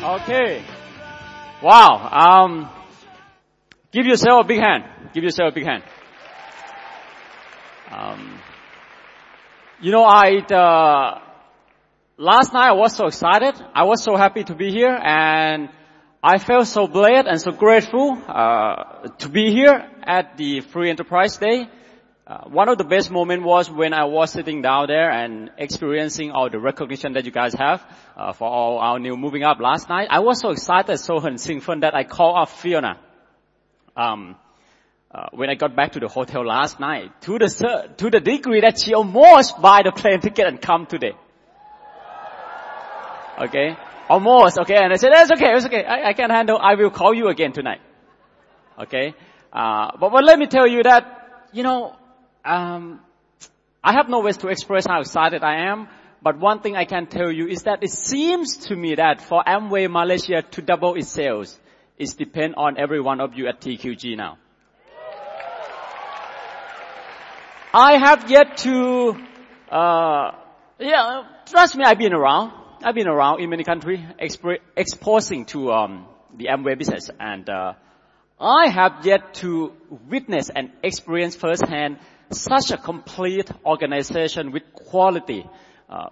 Okay. Wow. Um, give yourself a big hand. Give yourself a big hand. Um, you know, I uh, last night I was so excited. I was so happy to be here, and I felt so blessed and so grateful uh, to be here at the Free Enterprise Day. Uh, one of the best moments was when I was sitting down there and experiencing all the recognition that you guys have uh, for all our new moving up last night. I was so excited, so fun that I called up Fiona. Um, uh, when I got back to the hotel last night, to the to the degree that she almost buy the plane ticket and come today. Okay, almost. Okay, and I said that's okay, it's okay. I, I can handle. I will call you again tonight. Okay, uh, but but let me tell you that you know um, I have no ways to express how excited I am, but one thing I can tell you is that it seems to me that for Amway Malaysia to double its sales, it depends on every one of you at TQG now. I have yet to, uh, yeah, trust me, I've been around. I've been around in many countries, exp- exposing to um, the Amway business, and uh, I have yet to witness and experience firsthand such a complete organization with quality uh,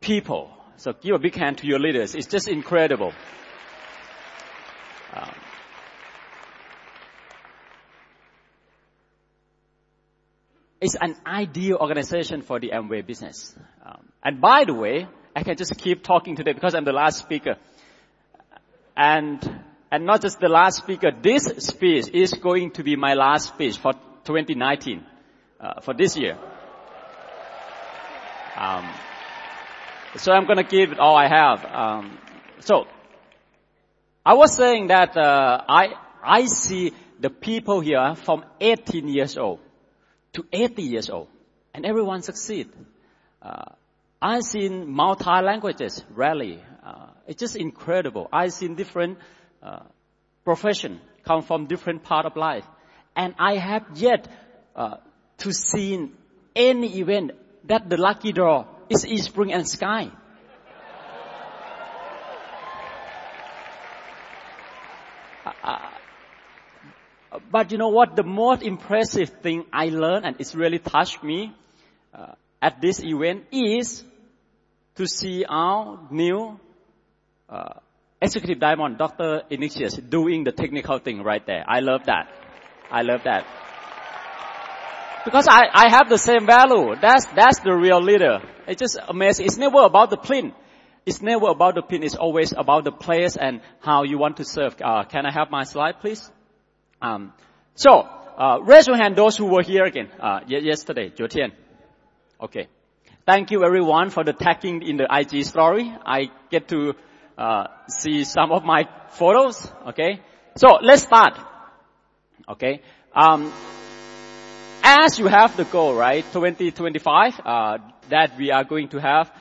people. So give a big hand to your leaders. It's just incredible. Um, it's an ideal organization for the Amway business. Um, and by the way, I can just keep talking today because I'm the last speaker. And, and not just the last speaker, this speech is going to be my last speech for 2019 uh, for this year. Um, so I'm going to give it all I have. Um, so I was saying that uh, I I see the people here from 18 years old to 80 years old, and everyone succeed. Uh, I've seen multi languages rally. Uh, it's just incredible. I've seen different uh, profession come from different part of life, and I have yet uh, to see any event that the lucky draw is eSpring and Sky. Uh, uh, but you know what? The most impressive thing I learned, and it's really touched me uh, at this event, is to see our new uh, executive diamond, Dr. Ignatius, doing the technical thing right there. I love that. I love that. Because I, I have the same value. That's, that's the real leader. It's just amazing. It's never about the pin. It's never about the pin. It's always about the place and how you want to serve. Uh, can I have my slide, please? Um, so, uh, raise your hand those who were here again, uh, yesterday, Jotian. Okay. Thank you everyone for the tagging in the IG story. I get to, uh, see some of my photos. Okay. So, let's start. Okay. Um, as you have the goal, right, 2025, uh, that we are going to have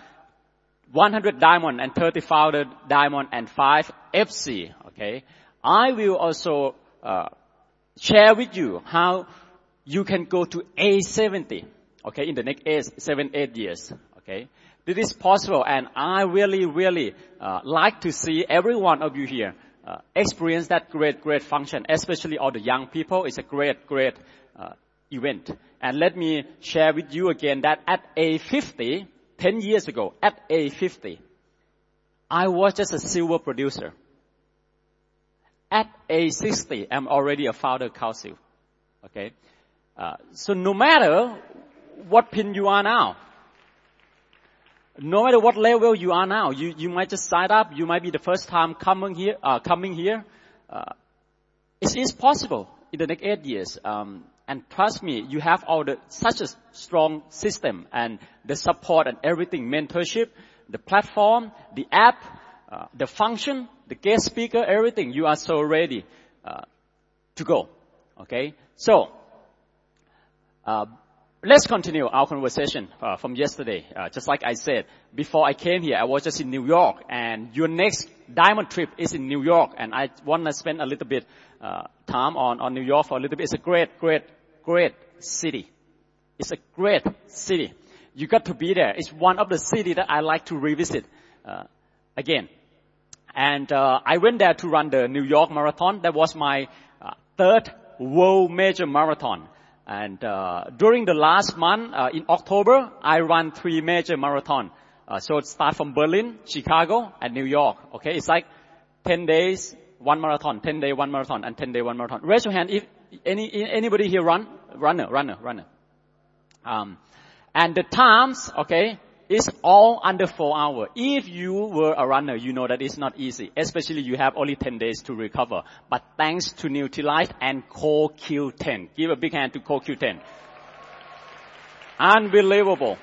100 diamond and 30 founded diamond and 5 FC, okay, I will also uh, share with you how you can go to A70, okay, in the next eight, seven, eight years, okay. This is possible and I really, really uh, like to see every one of you here uh, experience that great, great function, especially all the young people. It's a great, great event. And let me share with you again that at a 50, 10 years ago, at a 50, I was just a silver producer. At a 60, I'm already a founder council. Okay? Uh, so no matter what pin you are now, no matter what level you are now, you, you might just sign up, you might be the first time coming here, uh, coming here. Uh, it is possible in the next eight years. Um, and trust me, you have all the, such a strong system and the support and everything, mentorship, the platform, the app, uh, the function, the guest speaker, everything. You are so ready uh, to go. Okay, so uh, let's continue our conversation uh, from yesterday. Uh, just like I said before I came here, I was just in New York, and your next diamond trip is in New York, and I want to spend a little bit uh, time on, on New York for a little bit. It's a great, great, great city. It's a great city. You got to be there. It's one of the cities that I like to revisit uh, again. And uh, I went there to run the New York Marathon. That was my uh, third world major marathon. And uh, during the last month, uh, in October, I ran three major marathon. Uh, so it start from Berlin, Chicago, and New York. Okay, it's like 10 days, one marathon, 10 day, one marathon, and 10 day, one marathon. Raise your hand if any anybody here run, runner, runner, runner. Um, and the times, okay, is all under four hours. If you were a runner, you know that it's not easy, especially you have only 10 days to recover. But thanks to Nutrilite and CoQ10. Give a big hand to CoQ10. Unbelievable.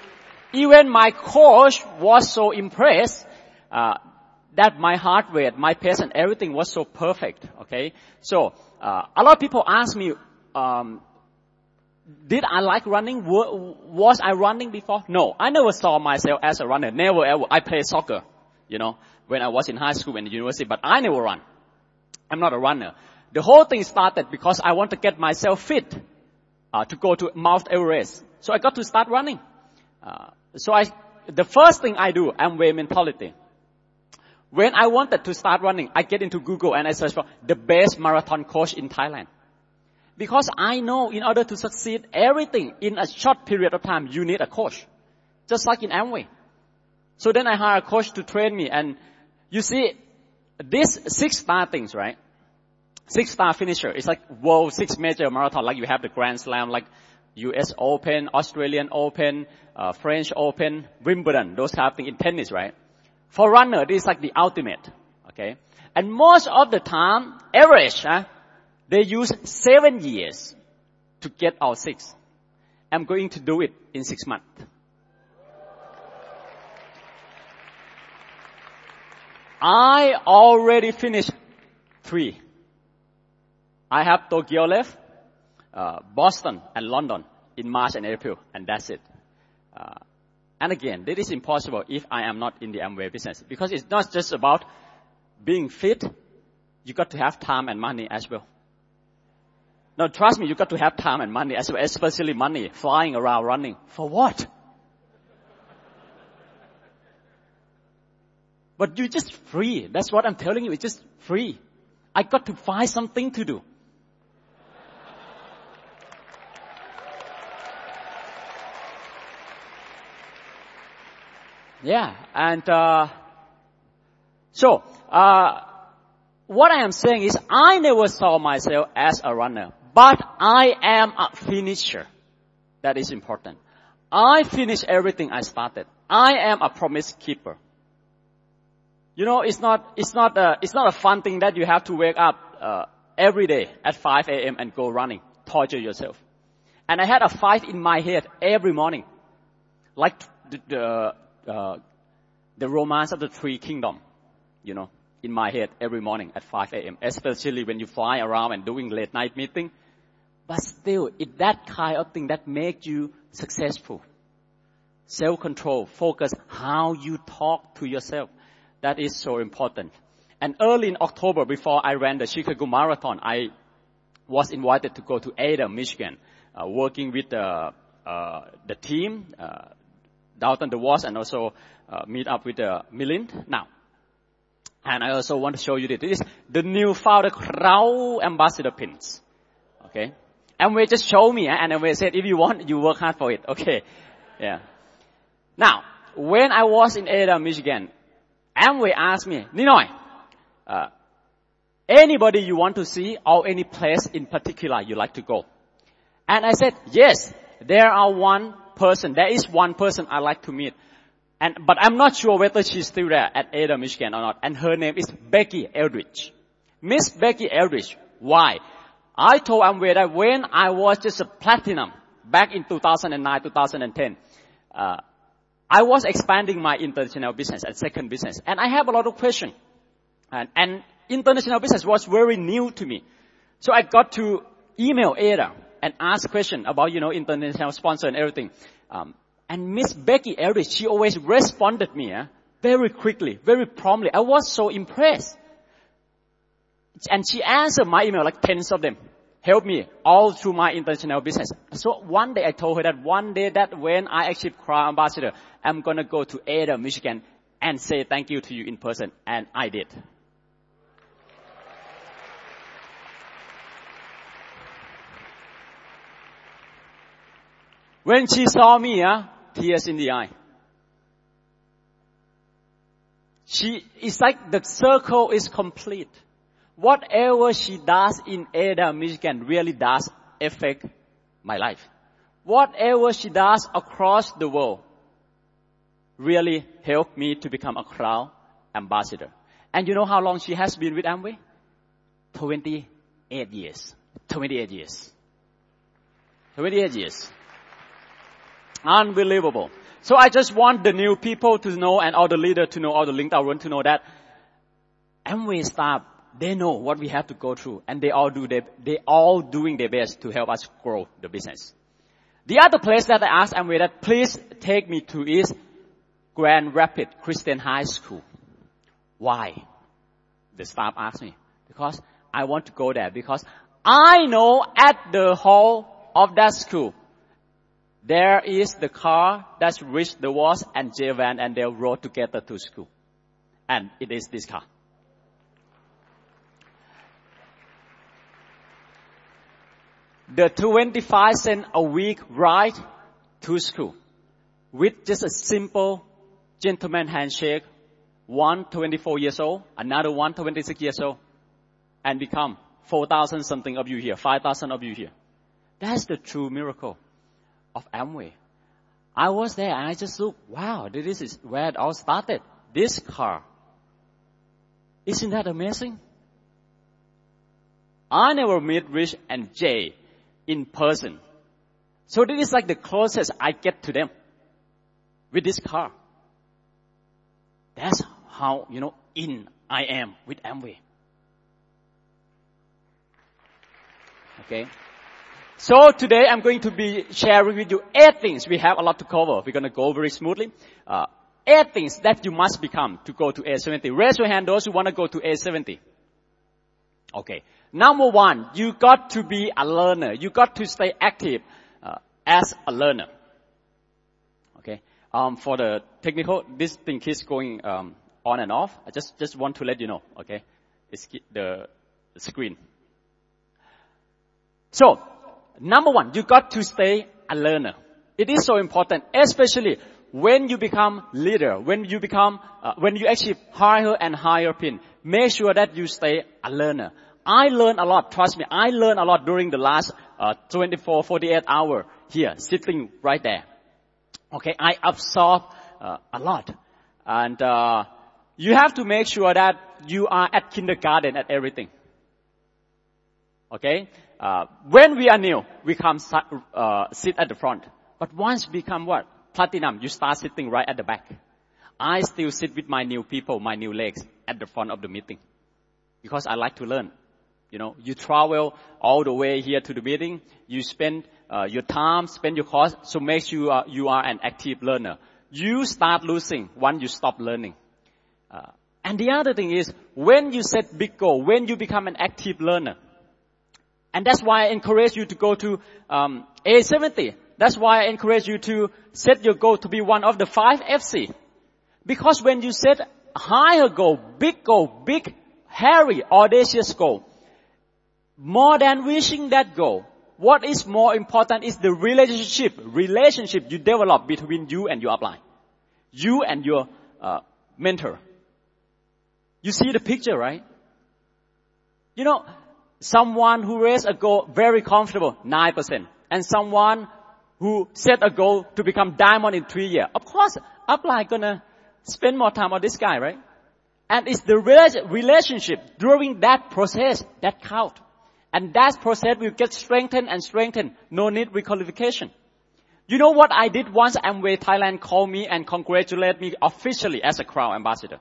Even my coach was so impressed uh, that my heart rate, my pace, and everything was so perfect. Okay, so uh, a lot of people ask me, um, did I like running? Was I running before? No, I never saw myself as a runner. Never ever. I played soccer, you know, when I was in high school and university, but I never run. I'm not a runner. The whole thing started because I want to get myself fit uh, to go to Mount Everest. So I got to start running. Uh, so I, the first thing I do, Amway mentality. When I wanted to start running, I get into Google and I search for the best marathon coach in Thailand. Because I know in order to succeed everything in a short period of time, you need a coach. Just like in Amway. So then I hire a coach to train me and you see, these six star things, right? Six star finisher. It's like world six major marathon, like you have the Grand Slam, like US Open, Australian Open, uh, French Open, Wimbledon, those kind of things in tennis, right? For runner, this is like the ultimate, okay? And most of the time, average, huh, they use seven years to get our six. I'm going to do it in six months. I already finished three. I have Tokyo left, uh, Boston and London in March and April, and that's it. Uh, and again, this is impossible if I am not in the Amway business because it's not just about being fit. You got to have time and money as well. Now trust me, you got to have time and money as well, especially money flying around running. For what? But you're just free. That's what I'm telling you. It's just free. I got to find something to do. Yeah, and uh, so uh, what I am saying is I never saw myself as a runner, but I am a finisher. That is important. I finish everything I started. I am a promise keeper. You know, it's not, it's not, a, it's not a fun thing that you have to wake up uh, every day at 5 a.m. and go running, torture yourself. And I had a fight in my head every morning, like the, uh, the romance of the three kingdom, you know, in my head every morning at 5 a.m., especially when you fly around and doing late night meeting. But still, it's that kind of thing that makes you successful. Self-control, focus how you talk to yourself. That is so important. And early in October, before I ran the Chicago Marathon, I was invited to go to Ada, Michigan, uh, working with the, uh, the team, uh, Dalton DeWash and also uh, meet up with uh, Milind now. And I also want to show you this. This is the new founder Crown Ambassador pins. Okay. Amway just show me, and Amway said, if you want, you work hard for it. Okay. Yeah. Now, when I was in Ada, Michigan, Amway asked me, Ninoy, uh, anybody you want to see or any place in particular you like to go? And I said, yes, there are one person. There is one person I like to meet. And, but I'm not sure whether she's still there at Ada, Michigan or not. And her name is Becky Eldridge. Miss Becky Eldridge. Why? I told Amway that when I was just a platinum back in 2009, 2010, uh, I was expanding my international business and second business. And I have a lot of questions. And, and international business was very new to me. So I got to email Ada and ask question about, you know, international sponsor and everything. Um, and Miss Becky Eldridge, she always responded me eh, very quickly, very promptly. I was so impressed. And she answered my email, like tens of them. Help me all through my international business. So one day I told her that one day that when I achieve Crown Ambassador, I'm gonna go to Ada, Michigan and say thank you to you in person. And I did. When she saw me, uh, tears in the eye. She, it's like the circle is complete. Whatever she does in Ada, Michigan really does affect my life. Whatever she does across the world really helped me to become a Crown ambassador. And you know how long she has been with Amway? 28 years. 28 years. 28 years. Unbelievable. So I just want the new people to know and all the leader to know, all the linked run to know that Amway staff, they know what we have to go through and they all do their, they all doing their best to help us grow the business. The other place that I asked Amway that please take me to is Grand Rapid Christian High School. Why? The staff asked me. Because I want to go there because I know at the hall of that school, there is the car that's Rich DeVos and Jay Van and they rode together to school. And it is this car. The 25 cent a week ride to school with just a simple gentleman handshake, one 24 years old, another one 26 years old, and become 4,000 something of you here, 5,000 of you here. That's the true miracle of Amway. I was there and I just looked, wow, this is where it all started. This car. Isn't that amazing? I never meet Rich and Jay in person. So this is like the closest I get to them with this car. That's how, you know, in I am with Amway. Okay. So today I'm going to be sharing with you eight things. We have a lot to cover. We're going to go very smoothly. Uh, eight things that you must become to go to A70. Raise your hand those who want to go to A70. Okay. Number one, you got to be a learner. You got to stay active uh, as a learner. Okay. Um, for the technical, this thing keeps going um, on and off. I just just want to let you know. Okay. It's the, the screen. So Number one, you got to stay a learner. It is so important, especially when you become leader, when you become, uh, when you achieve higher and higher pin. Make sure that you stay a learner. I learned a lot, trust me, I learned a lot during the last uh, 24, 48 hour here, sitting right there. Okay, I absorb uh, a lot. And uh, you have to make sure that you are at kindergarten at everything. Okay? Uh, when we are new, we come uh, sit at the front. But once we become what? Platinum, you start sitting right at the back. I still sit with my new people, my new legs at the front of the meeting. Because I like to learn. You know, you travel all the way here to the meeting. You spend uh, your time, spend your cost, so make sure uh, you are an active learner. You start losing when you stop learning. Uh, and the other thing is, when you set big goal, when you become an active learner, and that's why I encourage you to go to um, A70. That's why I encourage you to set your goal to be one of the five FC. Because when you set higher goal, big goal, big, hairy, audacious goal, more than wishing that goal, what is more important is the relationship, relationship you develop between you and your upline. You and your uh, mentor. You see the picture, right? You know, someone who raised a goal very comfortable, 9%. And someone who set a goal to become diamond in three years. Of course, upline gonna spend more time on this guy, right? And it's the relationship during that process that count. And that process will get strengthened and strengthened. No need requalification. You know what I did once Amway Thailand called me and congratulated me officially as a Crown Ambassador?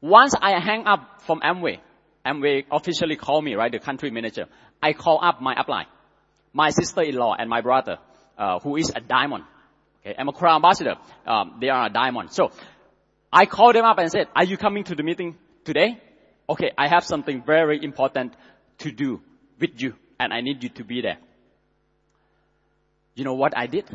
Once I hang up from Amway, Amway officially called me, right, the country manager. I call up my upline, my sister-in-law and my brother, uh, who is a diamond. Okay, I'm a crown ambassador. Um, they are a diamond. So I called them up and said, "Are you coming to the meeting today?" Okay, I have something very important to do with you, and I need you to be there. You know what I did?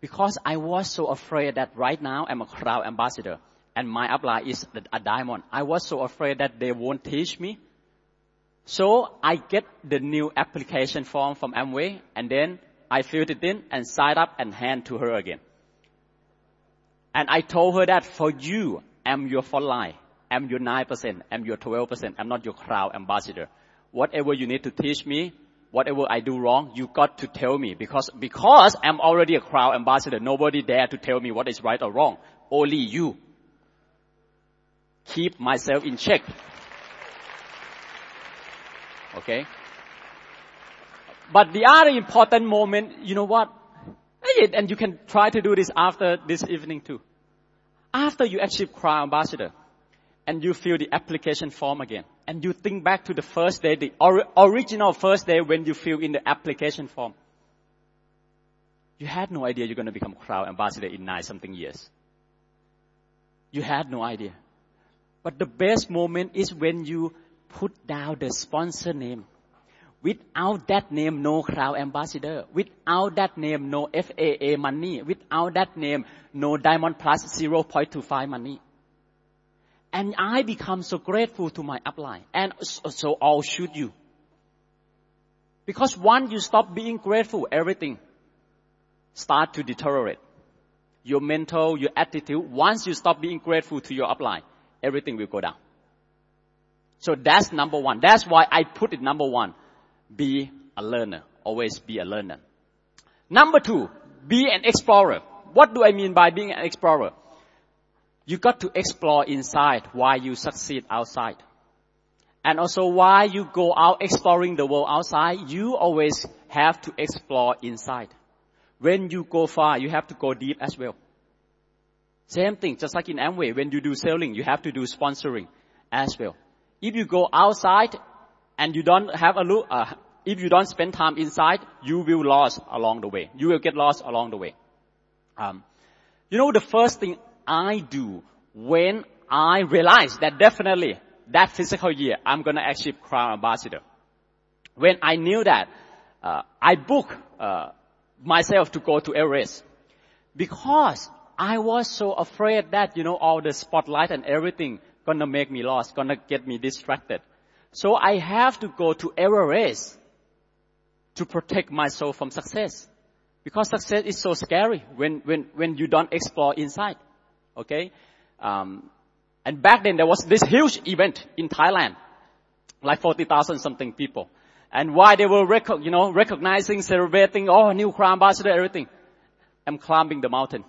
Because I was so afraid that right now I'm a crown ambassador and my upline is a diamond. I was so afraid that they won't teach me. So I get the new application form from Amway and then I filled it in and signed up and hand to her again. And I told her that for you, I'm your line. I'm your 9%, I'm your 12%, I'm not your crown ambassador. Whatever you need to teach me, whatever I do wrong, you got to tell me because, because I'm already a crown ambassador, nobody dare to tell me what is right or wrong. Only you. Keep myself in check. Okay? But the other important moment, you know what? And you can try to do this after this evening too. After you achieve Crown Ambassador, and you fill the application form again, and you think back to the first day, the or, original first day when you fill in the application form. You had no idea you're going to become Crown Ambassador in nine something years. You had no idea. But the best moment is when you put down the sponsor name. Without that name, no crown ambassador. Without that name, no FAA money. Without that name, no Diamond Plus 0.25 money. And I become so grateful to my upline. And so all should you. Because once you stop being grateful, everything start to deteriorate. Your mental, your attitude, once you stop being grateful to your upline, everything will go down. So that's number one. That's why I put it number one. Be a learner. Always be a learner. Number two, be an explorer. What do I mean by being an explorer? You got to explore inside why you succeed outside. And also why you go out exploring the world outside, you always have to explore inside. When you go far, you have to go deep as well. Same thing, just like in Amway, when you do selling, you have to do sponsoring as well. If you go outside and you don't have a look, uh, if you don't spend time inside, you will lost along the way. You will get lost along the way. Um, you know, the first thing I do when I realize that definitely that physical year I'm gonna achieve crown ambassador. When I knew that, uh, I book uh, myself to go to Everest because I was so afraid that you know all the spotlight and everything gonna make me lost, gonna get me distracted. So I have to go to Everest to protect myself from success. Because success is so scary when, when, when you don't explore inside. Okay? Um, and back then there was this huge event in Thailand, like 40,000 something people. And why they were, rec- you know, recognizing, celebrating, oh, new crown ambassador, everything. I'm climbing the mountain,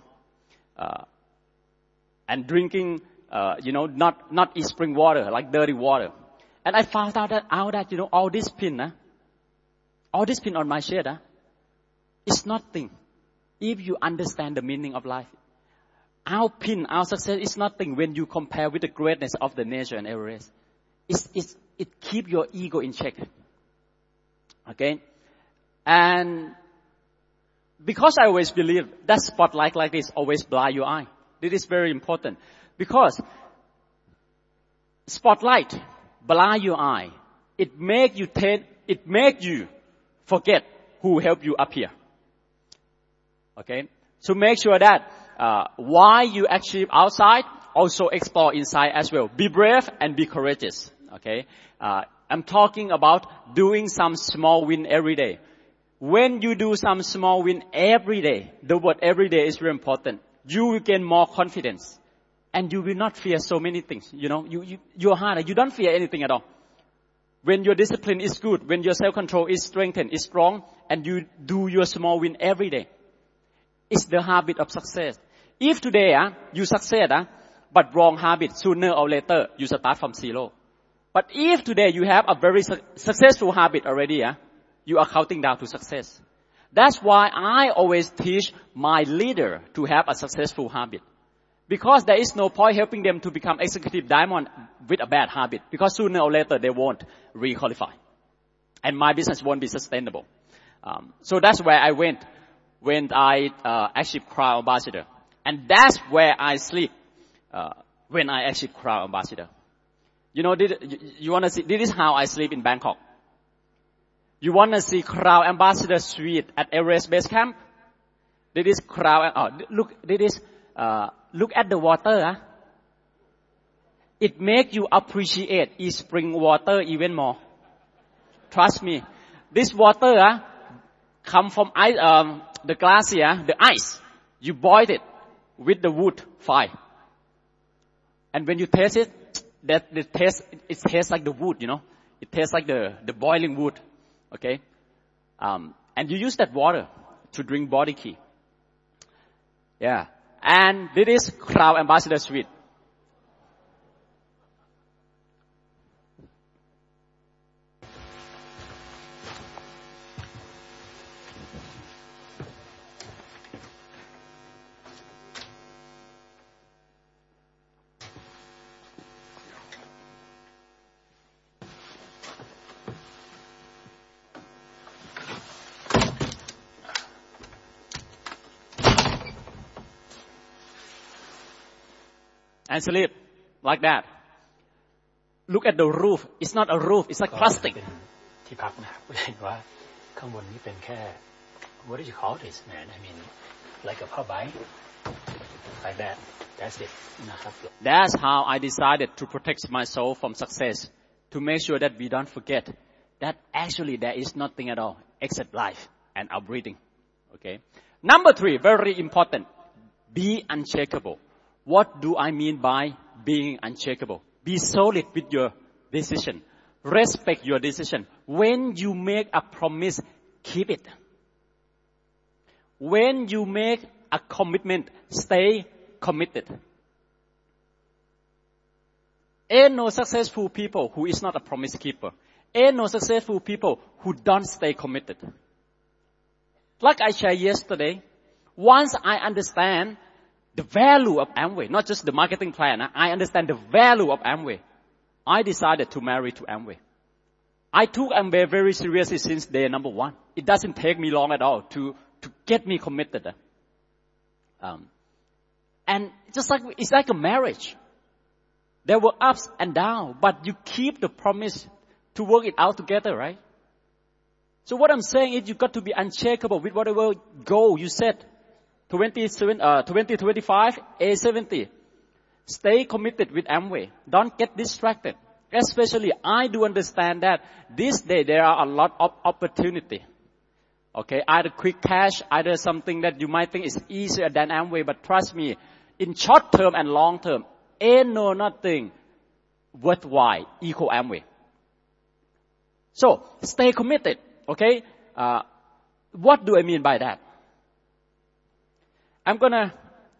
uh, and drinking uh, you know, not, not spring water, like dirty water. And I found out that, out that, you know, all this pin, uh, all this pin on my shirt, uh, is nothing. If you understand the meaning of life. Our pin, our success is nothing when you compare with the greatness of the nature and Everest. It's, it's, it keep your ego in check. Okay? And because I always believe that spotlight like this always blind your eye. This is very important. Because spotlight blind your eye. It make you take, it make you forget who helped you up here. Okay? So make sure that uh, why you achieve outside, also explore inside as well. Be brave and be courageous. Okay? Uh, I'm talking about doing some small win every day. When you do some small win every day, the word every day is very important. You will gain more confidence and you will not fear so many things. You know, you, you, your heart, you don't fear anything at all. When your discipline is good, when your self-control is strengthened, is strong, and you do your small win every day, it's the habit of success. If today uh, you succeed, uh, but wrong habit, sooner or later you start from zero. But if today you have a very su- successful habit already, uh, you are counting down to success. That's why I always teach my leader to have a successful habit. Because there is no point helping them to become executive diamond with a bad habit. Because sooner or later they won't re-qualify. And my business won't be sustainable. Um, so that's where I went when I uh, achieved Crown Ambassador. And that's where I sleep uh, when I achieved Crown Ambassador. You know, did, you, you want to see, this is how I sleep in Bangkok. You want to see Crown Ambassador Suite at Everest Base Camp? This is Crown, oh, look, this is uh, look at the water. Huh? It makes you appreciate eSpring water even more. Trust me. This water, huh? come from ice, um, the glacier, the ice. You boil it with the wood fire. And when you taste it, that the taste, it tastes like the wood, you know. It tastes like the, the boiling wood. Okay? Um, and you use that water to drink BodyKey. Yeah. And this is Crown Ambassador Suite. and sleep like that. Look at the roof. It's not a roof. It's like plastic. ที่พักนะครับเห็นว่าข้างบนนี้เป็นแค่ what do you call this man I mean like a ผ้าใบ like that that's it นะครับ That's how I decided to protect my soul from success to make sure that we don't forget that actually there is nothing at all except life and our breathing. Okay. Number three, very important. Be unshakable. What do I mean by being unshakable? Be solid with your decision. Respect your decision. When you make a promise, keep it. When you make a commitment, stay committed. Ain't no successful people who is not a promise keeper. Ain't no successful people who don't stay committed. Like I shared yesterday, once I understand the value of Amway, not just the marketing plan. I understand the value of Amway. I decided to marry to Amway. I took Amway very seriously since day number one. It doesn't take me long at all to, to get me committed. Um, and just like, it's like a marriage. There were ups and downs, but you keep the promise to work it out together, right? So what I'm saying is you've got to be unshakable with whatever goal you set. 20, uh, 2025, A70. Stay committed with Amway. Don't get distracted. Especially, I do understand that this day there are a lot of opportunity. Okay, either quick cash, either something that you might think is easier than Amway, but trust me, in short term and long term, ain't no nothing worthwhile equal Amway. So, stay committed, okay? Uh, what do I mean by that? I'm gonna,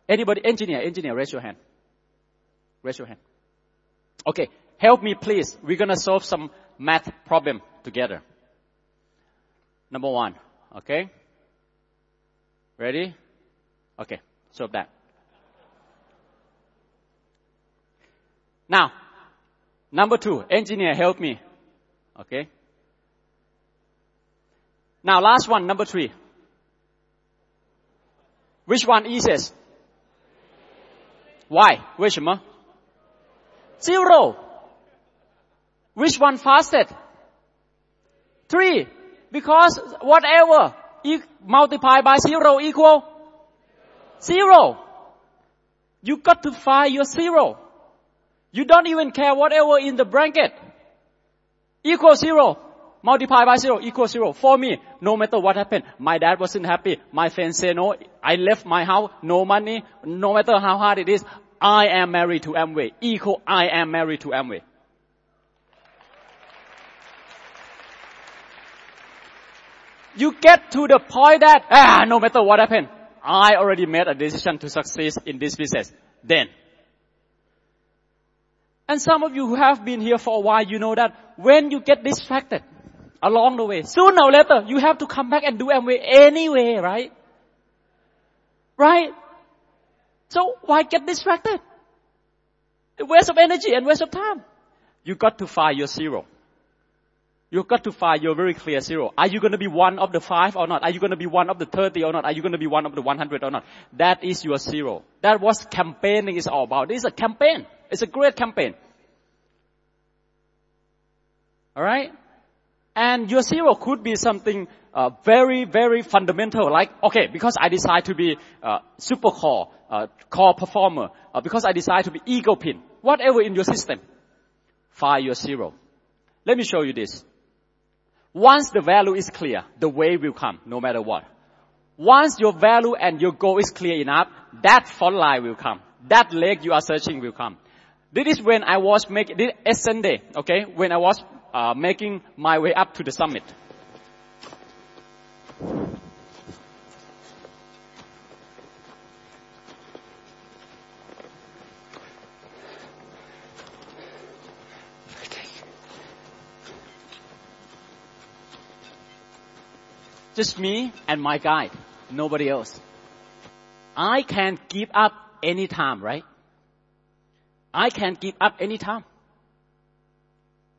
anybody, engineer, engineer, raise your hand. Raise your hand. Okay, help me please. We're gonna solve some math problem together. Number one, okay? Ready? Okay, solve that. Now, number two, engineer, help me. Okay? Now, last one, number three. Which one easiest? Why? 为什么? Zero. Which one fastest? Three. Because whatever e- multiply by zero equal zero. You got to find your zero. You don't even care whatever in the blanket. Equal zero multiply by zero equals zero. For me, no matter what happened, my dad wasn't happy. My friends say no. I left my house, no money. No matter how hard it is, I am married to Amway. Equal, I am married to Amway. You get to the point that, ah, no matter what happened, I already made a decision to succeed in this business. Then. And some of you who have been here for a while, you know that when you get distracted, along the way. Sooner or later, you have to come back and do Amway anyway, right? Right? So why get distracted? A waste of energy and waste of time. You got to find your zero. You got to find your very clear zero. Are you going to be one of the five or not? Are you going to be one of the 30 or not? Are you going to be one of the 100 or not? That is your zero. That what campaigning is all about. Is a campaign. It's a great campaign. Alright? And your zero could be something uh, very, very fundamental, like, okay, because I decide to be uh, super core, uh, core performer, uh, because I decide to be ego pin, whatever in your system, find your zero. Let me show you this. Once the value is clear, the way will come, no matter what. Once your value and your goal is clear enough, that fault line will come. That leg you are searching will come. This is when I was making, this ascent day, okay, when I was uh, making my way up to the summit. Just me and my guide. Nobody else. I can't give up any time, right? I can't give up any time.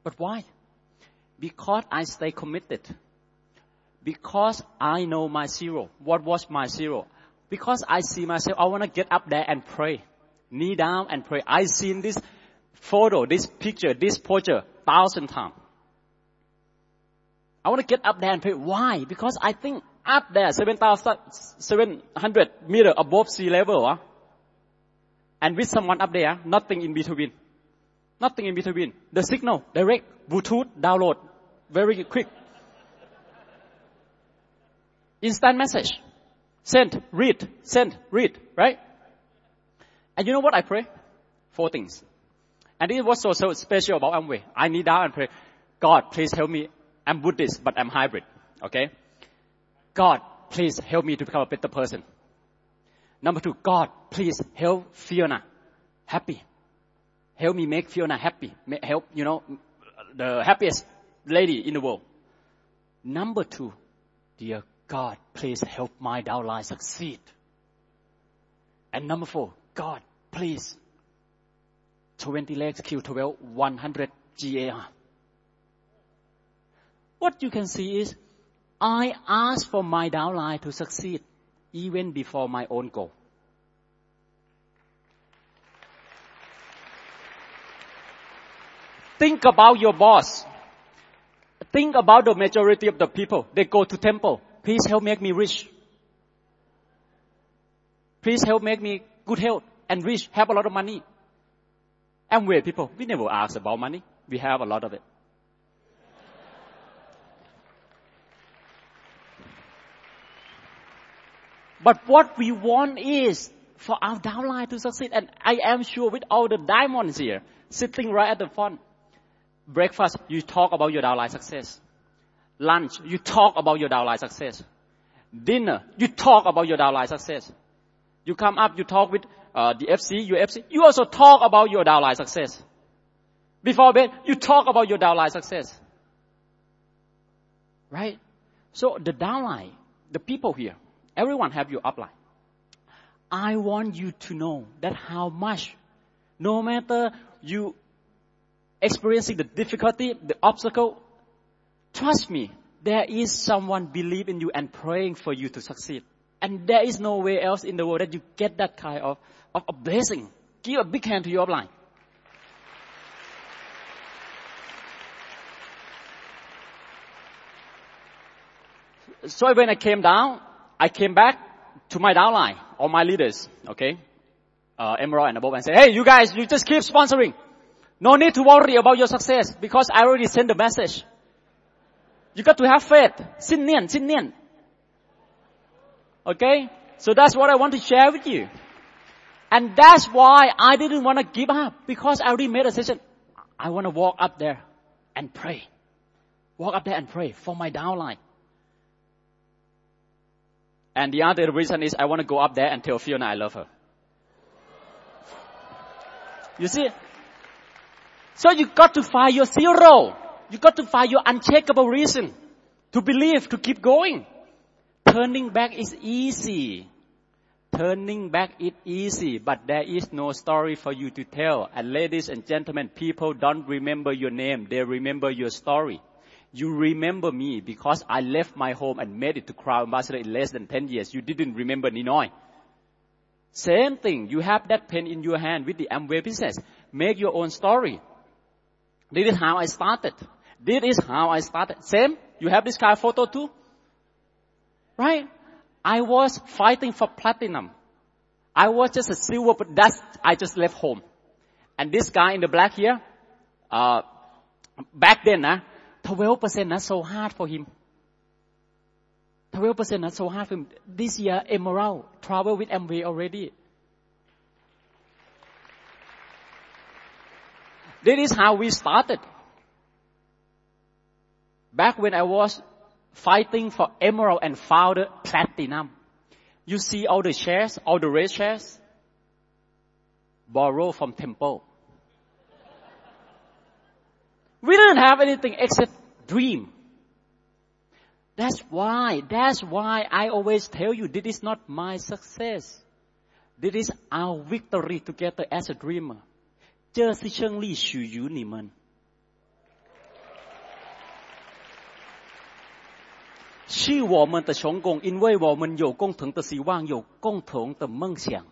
But why? Because I stay committed. Because I know my zero. What was my zero? Because I see myself, I want to get up there and pray. Knee down and pray. I seen this photo, this picture, this picture thousand times. I want to get up there and pray. Why? Because I think up there, 7,700 meter above sea level, huh? and with someone up there, nothing in between. Nothing in between. The signal, direct, Bluetooth, download, very quick. Instant message. Send, read, send, read, right? And you know what I pray? Four things. And this was so, so special about Amway. I need down and pray, God, please help me I'm Buddhist, but I'm hybrid. Okay? God, please help me to become a better person. Number two, God, please help Fiona happy. Help me make Fiona happy. Help, you know, the happiest lady in the world. Number two, dear God, please help my downline succeed. And number four, God, please, 20 legs kill 12, 100 GAR what you can see is I ask for my downline to succeed even before my own goal. Think about your boss. Think about the majority of the people. They go to temple. Please help make me rich. Please help make me good health and rich, have a lot of money. And where people, we never ask about money. We have a lot of it. But what we want is for our downline to succeed. And I am sure with all the diamonds here sitting right at the front. Breakfast, you talk about your downline success. Lunch, you talk about your downline success. Dinner, you talk about your downline success. You come up, you talk with uh, the FC, your FC. You also talk about your downline success. Before bed, you talk about your downline success. Right? So the downline, the people here, Everyone have your upline. I want you to know that how much, no matter you experiencing the difficulty, the obstacle, trust me, there is someone believe in you and praying for you to succeed. And there is no way else in the world that you get that kind of, of, of blessing. Give a big hand to your upline. So when I came down, I came back to my downline or my leaders, okay, uh, Emerald and above and say, hey, you guys, you just keep sponsoring. No need to worry about your success because I already sent the message. You got to have faith. Sin nian, sin nian. Okay? So that's what I want to share with you. And that's why I didn't want to give up because I already made a decision. I want to walk up there and pray. Walk up there and pray for my downline. And the other reason is I want to go up there and tell Fiona I love her. You see? So you got to find your zero. You got to find your uncheckable reason to believe, to keep going. Turning back is easy. Turning back is easy, but there is no story for you to tell. And ladies and gentlemen, people don't remember your name. They remember your story. You remember me because I left my home and made it to Crown Ambassador in less than 10 years. You didn't remember Ninoy. Same thing. You have that pen in your hand with the Amway business. Make your own story. This is how I started. This is how I started. Same. You have this of photo too? Right? I was fighting for platinum. I was just a silver, but that's, I just left home. And this guy in the black here, uh, back then, uh, 12% not so hard for him. 12% not so hard for him. This year, Emerald travel with Amway already. This is how we started. Back when I was fighting for Emerald and found Platinum. You see all the shares, all the red shares, borrow from Temple. We didn't have anything except dream. That's why, that's why I always tell you this is not my success. This is our victory together as a dreamer. 这是胜利属于你们。是我们的成功，因为我们有共同的希望，有共同的梦想。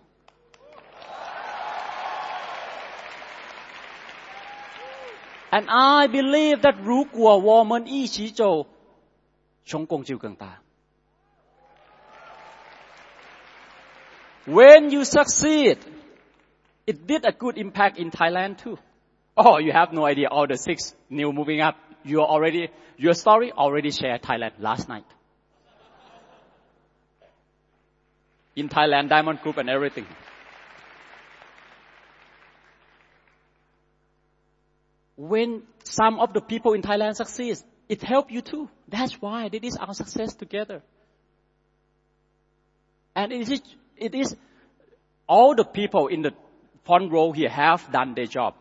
And I believe that 如果我们一起走，成功就更大。When you succeed, it did a good impact in Thailand too. Oh, you have no idea. All the six new moving up, you already, your story already shared Thailand last night. In Thailand, Diamond Group and everything. When some of the people in Thailand succeed, it helped you too. That's why it is our success together. And it is, it is all the people in the front row here have done their job.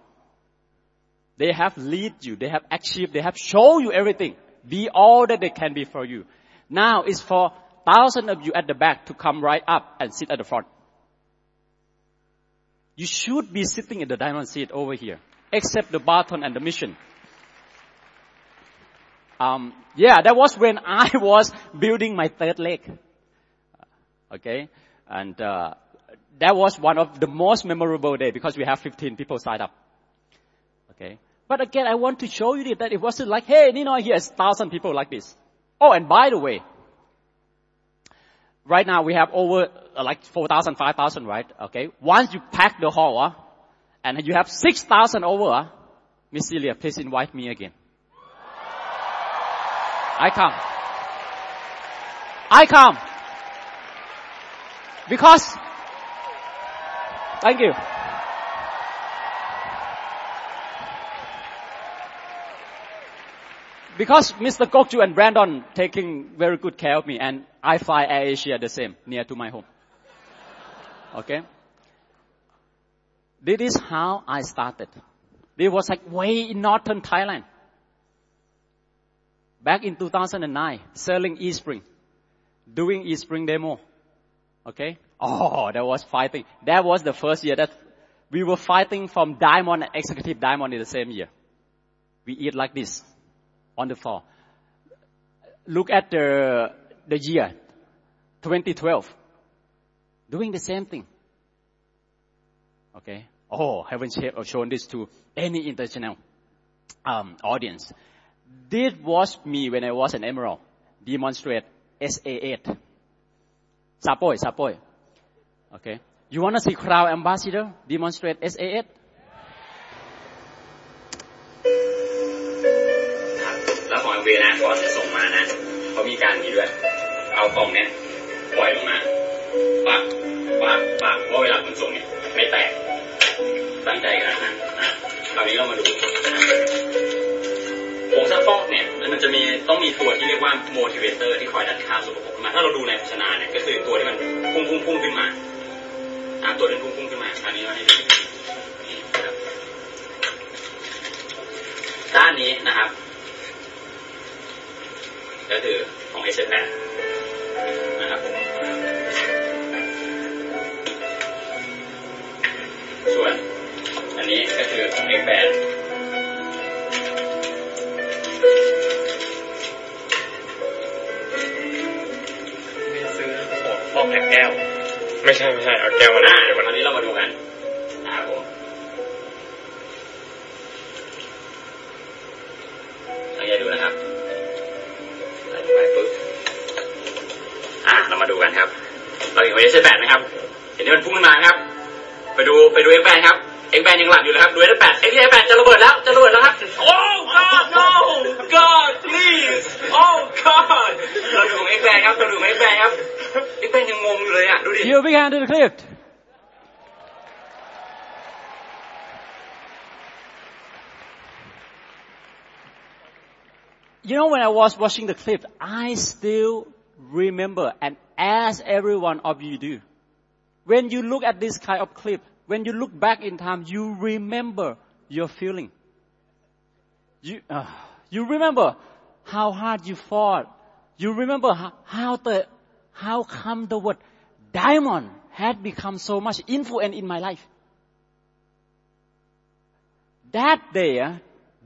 They have lead you. They have achieved. They have shown you everything. Be all that they can be for you. Now it's for thousands of you at the back to come right up and sit at the front. You should be sitting in the diamond seat over here, except the baton and the mission. Um, yeah, that was when I was building my third leg. Okay, and uh, that was one of the most memorable day because we have 15 people signed up. Okay, but again, I want to show you that it wasn't like, hey, you know, here's thousand people like this. Oh, and by the way, right now we have over uh, like 4,000, 5,000, right? Okay. Once you pack the hall, uh, and you have 6,000 over, uh, Miss Celia, please invite me again. I come. I come. Because, thank you. Because Mr. Gokju and Brandon taking very good care of me and I fly Air Asia the same, near to my home. Okay? This is how I started. It was like way in northern Thailand. Back in 2009, selling eSpring, doing eSpring demo. Okay? Oh, that was fighting. That was the first year that we were fighting from diamond and executive diamond in the same year. We eat like this on the floor. Look at the, the year, 2012. Doing the same thing. Okay? Oh, haven't shown this to any international um, audience. This was me when I was an emerald. Demonstrate SA8. Sapoy, Sapoy. Okay. You want to see crowd ambassador demonstrate SA8? แล้วของเวนะก่อนจะส่งมานะเขามีการนี้ด้วย เอากล่องเนี้ยปล่อยลงมาปักปักปักเพราะเวลาคุณส่งเนี่ยไม่แตก ตั้งใจขนาดนั้นนะคราวนี้เรามาดูผงซักฟอกเนี่ยมันจะมีต้องมีตัวที่เรียกว่า motivator ที่คอยดันค่าสกปรกขึ้นมา ถ้าเราดูในโฆษณาเนี่ยก็คือตัวที่มันพุ่งพุ่งพุ่งขึ้นมา อ่าตัวที่พุ่งพุ่งขึ้นมาคราวนี้เราให้ดูนี่นะครับด้านนี้นะครับ ก็คือของ s อ8นะครับส่วน อันนี้ก็คือของ x 8 ไม่ซื้อฟอกแผกแก้ว ไม่ใช่ไม่ใช่เอาแก้วมาเลยดี๋ยววันนี้เรามาดูกันนะคย้งใดูนะครับไปปุ๊บอะเรามาดูกันครับ เราอยู่ของเอสแปดนะครับ เห็นที่มันพุ่งขึ้นมาครับ ไปดูไปดูเอ็กแปดครับเอ็กแปดยังหลับอยู่เลยครับดูเอสแปดเอ็กแปดจะระเบิดแล้วจะระเบิดแล้วครับโอ้ God no God please oh God เราดูของเอ็กแปดครับเราดูของเอ็กแปดครับ hand to the clip. You know, when I was watching the clip, I still remember and as every one of you do. When you look at this kind of clip, when you look back in time, you remember your feeling. You, uh, you remember how hard you fought. You remember how, how the, how come the word diamond had become so much influence in my life. That day, uh,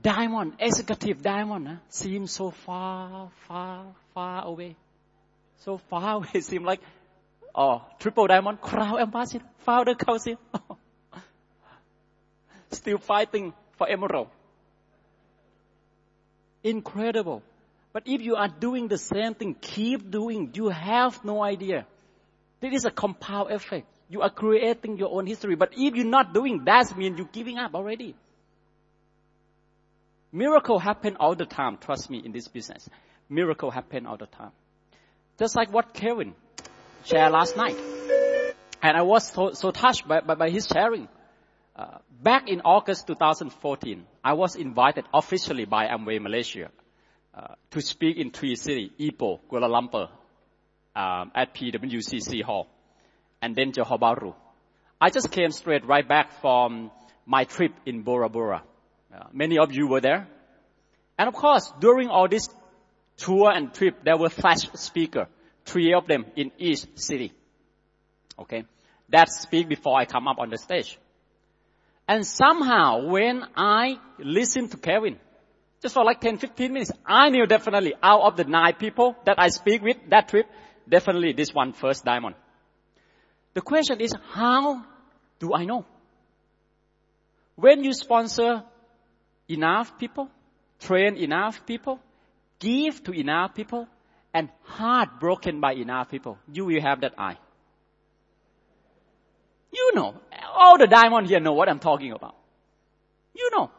diamond, executive diamond, uh, seemed so far, far, far away. So far away, it seemed like, oh, triple diamond, crown ambassador, founder council. Still fighting for emerald. Incredible. But if you are doing the same thing, keep doing, you have no idea. This is a compound effect. You are creating your own history. But if you're not doing, that means you're giving up already. Miracle happen all the time. Trust me in this business. Miracle happen all the time. Just like what Kevin shared last night. And I was so, so touched by, by, by his sharing. Uh, back in August 2014, I was invited officially by Amway Malaysia uh, to speak in three cities, Ipoh, Kuala Lumpur, um, at PWTC Hall, and then Johor Bahru. I just came straight right back from my trip in Bora Bora. Uh, many of you were there. And of course, during all this tour and trip, there were flash speaker, three of them in each city. Okay. That speak before I come up on the stage. And somehow when I listened to Kevin, just for like 10, 15 minutes, I knew definitely out of the nine people that I speak with that trip, definitely this one first diamond. The question is, how do I know? When you sponsor enough people, train enough people, give to enough people, and heart broken by enough people, you will have that eye. You know, all the diamond here know what I'm talking about. You know.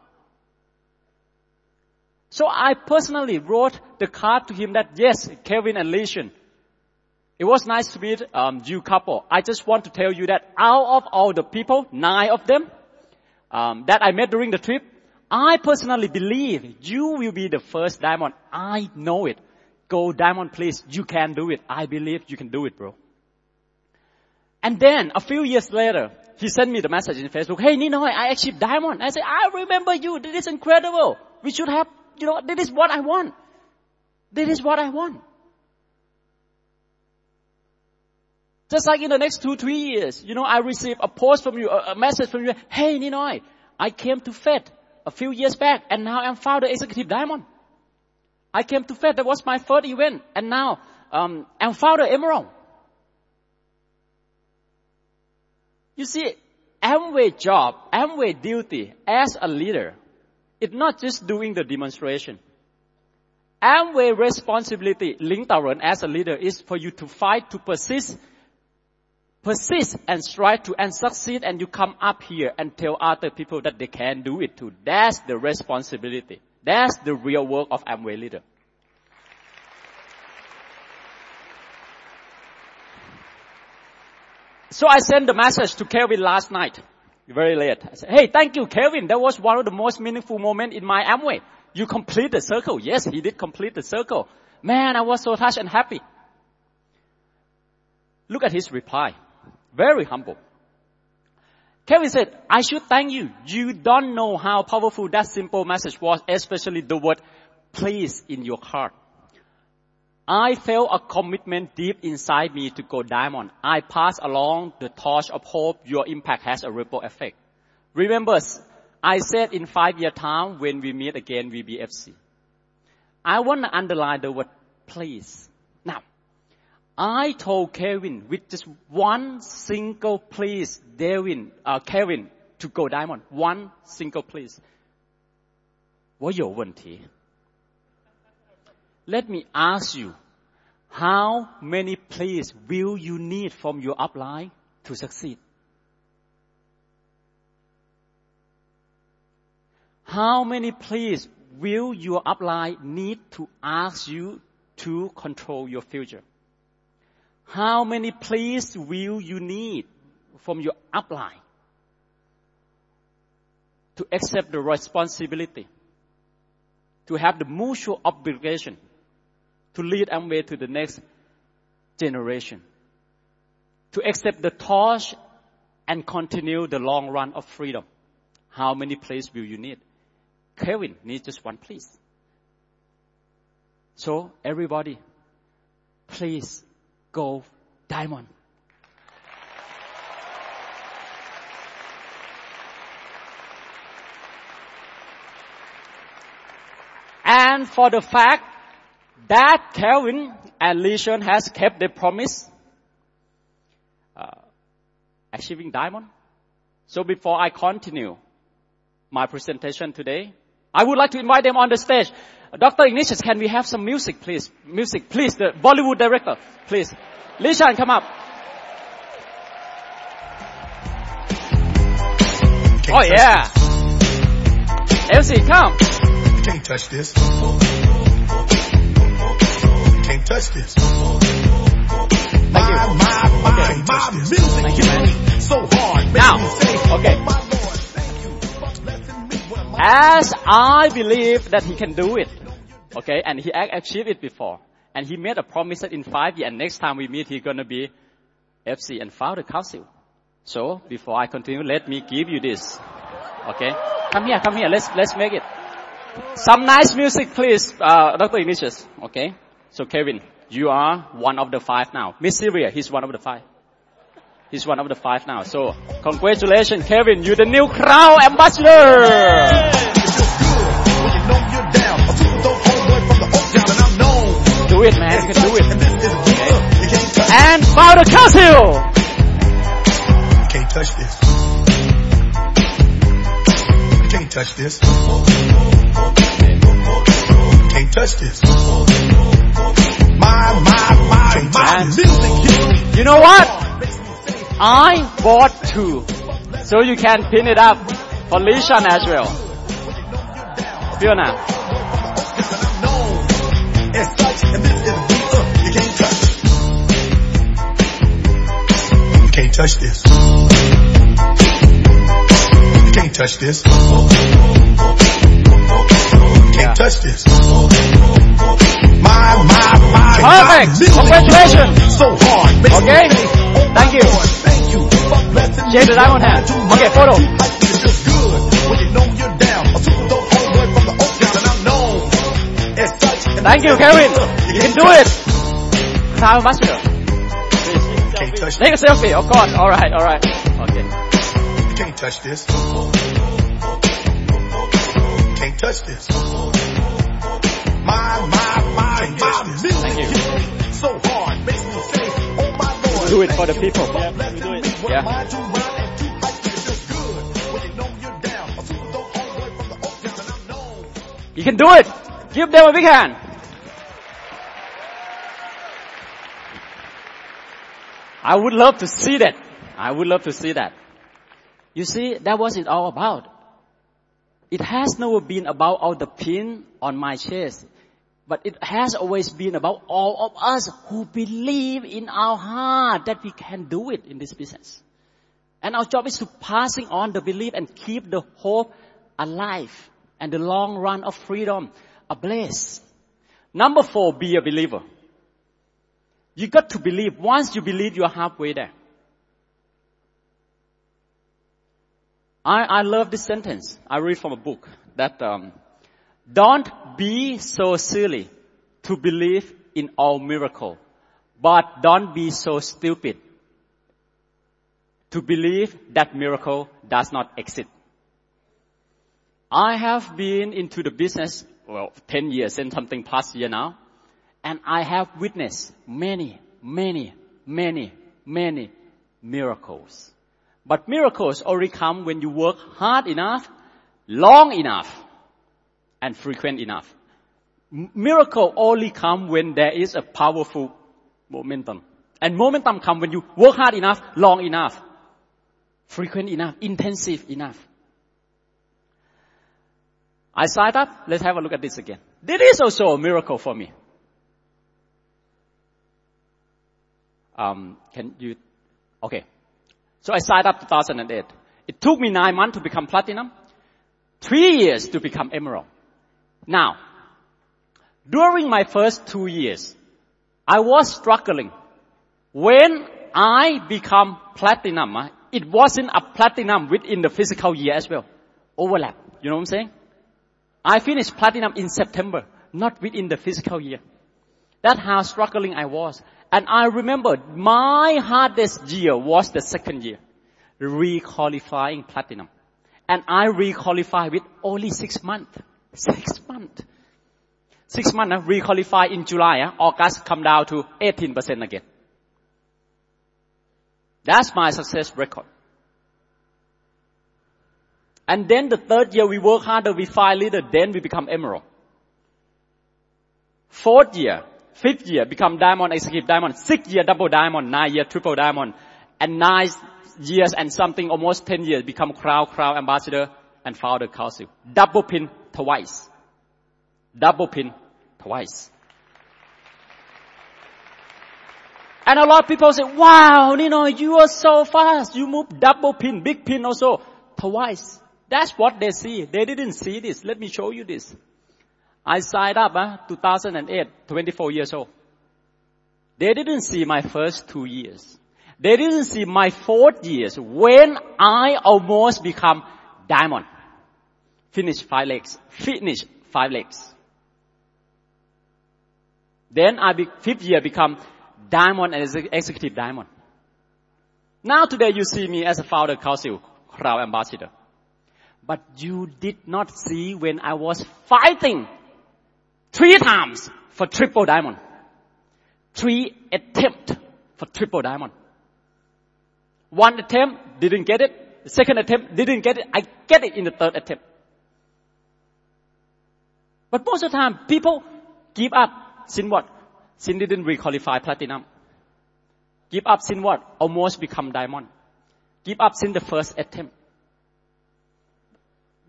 So I personally wrote the card to him that yes, Kevin and Lesion, it was nice to meet um, you couple. I just want to tell you that out of all the people, nine of them um, that I met during the trip, I personally believe you will be the first diamond. I know it. Go diamond, please. You can do it. I believe you can do it, bro. And then a few years later, he sent me the message in Facebook. Hey, Ninoy, I achieved diamond. I said, I remember you. This is incredible. We should have, you know, this is what I want. This is what I want. Just like in the next two, three years, you know, I receive a post from you, a, message from you. Hey, Ninoy, I came to FED a few years back and now I'm founder executive diamond. I came to FED. That was my third event and now, um, I'm founder emerald. You see, Amway job, Amway duty as a leader, it's not just doing the demonstration. Amway responsibility, Ling Taoren as a leader is for you to fight, to persist, persist and strive to and succeed and you come up here and tell other people that they can do it too. That's the responsibility. That's the real work of Amway leader. So I sent the message to Kelvin last night, very late. I said, hey, thank you, Kevin. That was one of the most meaningful moments in my Amway. You complete the circle. Yes, he did complete the circle. Man, I was so touched and happy. Look at his reply. Very humble. Kevin said, I should thank you. You don't know how powerful that simple message was, especially the word please in your heart. I felt a commitment deep inside me to go diamond. I pass along the torch of hope. Your impact has a ripple effect. Remember, I said in five year time when we meet again, VBFC. I want to underline the word please. Now, I told Kevin with just one single please, Devin, uh, Kevin, to go diamond. One single please. 我有问题。 Let me ask you, how many please will you need from your upline to succeed? How many please will your upline need to ask you to control your future? How many please will you need from your upline to accept the responsibility, to have the mutual obligation to lead Amway to the next generation, to accept the torch and continue the long run of freedom? How many please will you need? Kevin needs just one please. So everybody, please go diamond. And for the fact that Kelvin and Leishon has kept their promise, uh, achieving diamond. So before I continue my presentation today, I would like to invite them on the stage. Dr. Ignatius, can we have some music, please? Music, please. The Bollywood director, please. Lishan, come up. Oh yeah. MC, come. You can't touch this. Touch this. Thank you. My, my, my, Okay. my music Thank you, man. hit so hard. Now, okay. oh my Lord, thank you for blessing me. What am I- As I believe that he can do it, okay, and he achieved it before, and he made a promise that in five years, and next time we meet, he's gonna be FC and founder council. So before I continue, let me give you this, okay? Come here, come here. Let's let's make it. Some nice music, please, uh, Dr. Ignatius. Okay. So Kevin, you are one of the five now. Miss Syria, he's one of the five. He's one of the five now. So congratulations, Kevin. You're the new crown ambassador. Do it, man. You can do it. And founder council. Can't touch this. Can't touch this. Can't touch this. My, my, my, my music. You know what? I bought two. So you can pin it up for Lishan as well. Fiona. You can't touch this. You can't touch this. You can't touch this. My, my, my, Perfect. Congratulations. so hard. Okay. Thank you. Thank you. Shake the diamond hand. Okay, photo. It feels good when you know you're down. A super dope homeboy from the Oak Town, and I'm known as such. and Thank you, a Kevin. You can do it. Crown ambassador. Can't Take a selfie, of course. Alright, alright. Okay. You can't touch this. Can't touch this. My, my, the Oak Town, and I'm known. You can do it. Give them a big hand. I would love to see that. I would love to see that. You see, that was it all about. It has never been about all the pin on my chest, but it has always been about all of us who believe in our heart that we can do it in this business. And our job is to passing on the belief and keep the hope alive and the long run of freedom a ablaze. Number four, be a believer. You got to believe. Once you believe, you are halfway there. I, I love this sentence. I read from a book that um, don't be so silly to believe in all miracle, but don't be so stupid to believe that miracle does not exist. I have been into the business, well, 10 years and something past year now, and I have witnessed many, many, many, many miracles. But miracles only come when you work hard enough, long enough, and frequent enough. Miracle only come when there is a powerful momentum. And momentum come when you work hard enough, long enough, frequent enough, intensive enough. I signed up. Let's have a look at this again. This is also a miracle for me. um, can you, okay. So I signed up 2008. It took me nine months to become platinum, three years to become emerald. Now, during my first two years, I was struggling. When I become platinum, uh, it wasn't a platinum within the physical year as well. Overlap. You know what I'm saying? I finished platinum in September, not within the physical year. That's how struggling I was. And I remember my hardest year was the second year, re-qualifying platinum. And I re-qualified with only six months. Six months. Six months, uh, re-qualify in July, uh, August come down to 18% again. That's my success record. And then the third year we work harder, we find leader, then we become emerald. Fourth year, fifth year become diamond, executive diamond, sixth year double diamond, nine year triple diamond, and nine years and something, almost ten years become crown, crown ambassador and founder council. Double pin twice. Double pin twice. And a lot of people say, wow, you know, you are so fast. You move double pin, big pin also twice. That's what they see. They didn't see this. Let me show you this. I signed up, uh, 2008, 24 years old. They didn't see my first two years. They didn't see my fourth years when I almost become diamond. Finish five legs. Finish five legs. Then I be, fifth year become diamond and executive diamond. Now today you see me as a founder council, crown ambassador. But you did not see when I was fighting three times for triple diamond. Three attempt for triple diamond. One attempt, didn't get it. Second attempt, didn't get it. I get it in the third attempt. But most of the time, people give up. Sin what? Sin didn't requalify platinum. Give up sin what? Almost become diamond. Give up sin the first attempt.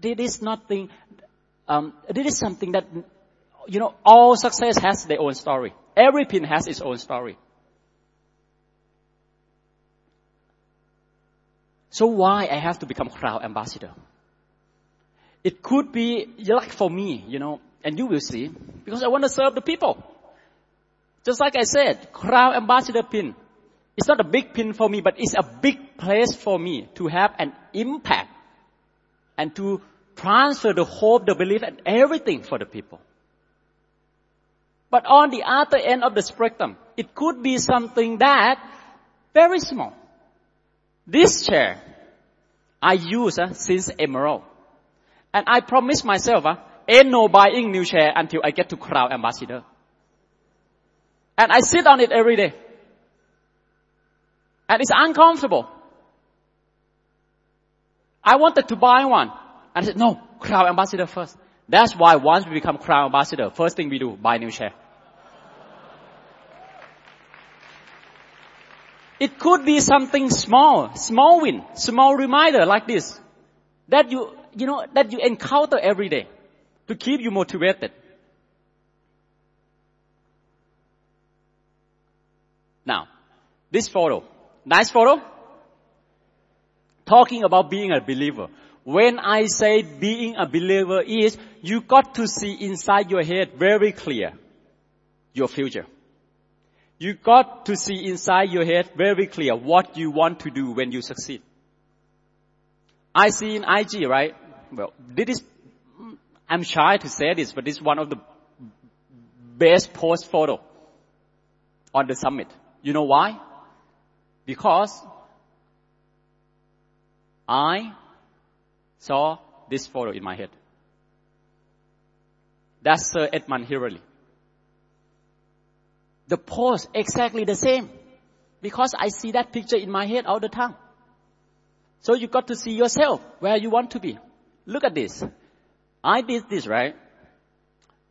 This is nothing, um, this is something that, you know, all success has their own story. Every pin has its own story. So why I have to become crown ambassador? It could be like for me, you know, and you will see, because I want to serve the people. Just like I said, crown ambassador pin. It's not a big pin for me, but it's a big place for me to have an impact and to transfer the hope, the belief, and everything for the people. But on the other end of the spectrum, it could be something that very small. This chair, I use uh, since Emerald. And I promise myself, uh, ain't no buying new chair until I get to Crown Ambassador. And I sit on it every day. And it's uncomfortable. I wanted to buy one. And I said, no, crown ambassador first. That's why once we become crown ambassador, first thing we do, buy new chair. It could be something small, small win, small reminder like this. That you, you know, that you encounter every day to keep you motivated. Now, this photo, nice photo? Talking about being a believer. When I say being a believer is, you got to see inside your head very clear your future. You got to see inside your head very clear what you want to do when you succeed. I see in IG, right? Well, this is, I'm shy to say this, but this is one of the best post photo on the summit. You know why? Because I saw this photo in my head. That's Sir Edmund Hillary. The pose exactly the same because I see that picture in my head all the time. So you got to see yourself where you want to be. Look at this. I did this, right?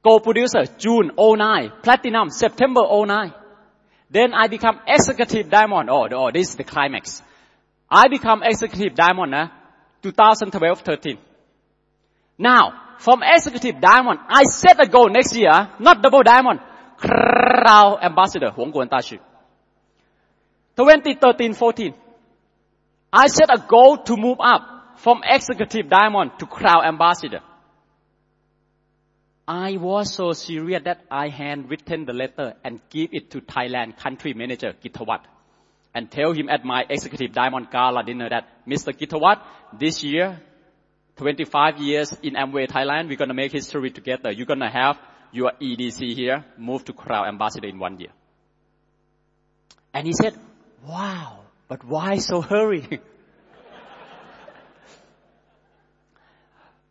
Gold producer, June 09, platinum, September 09. Then I become executive diamond. Oh, oh, this is the climax. I become executive diamond, eh? uh, 2012-13. Now, from executive diamond, I set a goal next year, eh? not double diamond, crown ambassador, Huang Guan Tashi. 2013-14, I set a goal to move up from executive diamond to crown ambassador. I was so serious that I handwritten the letter and give it to Thailand country manager Gitawat and tell him at my executive diamond gala dinner that Mr. Gitawat, this year, 25 years in Amway Thailand, we're gonna make history together. You're gonna have your EDC here, move to Crown Ambassador in one year. And he said, wow, but why so hurry?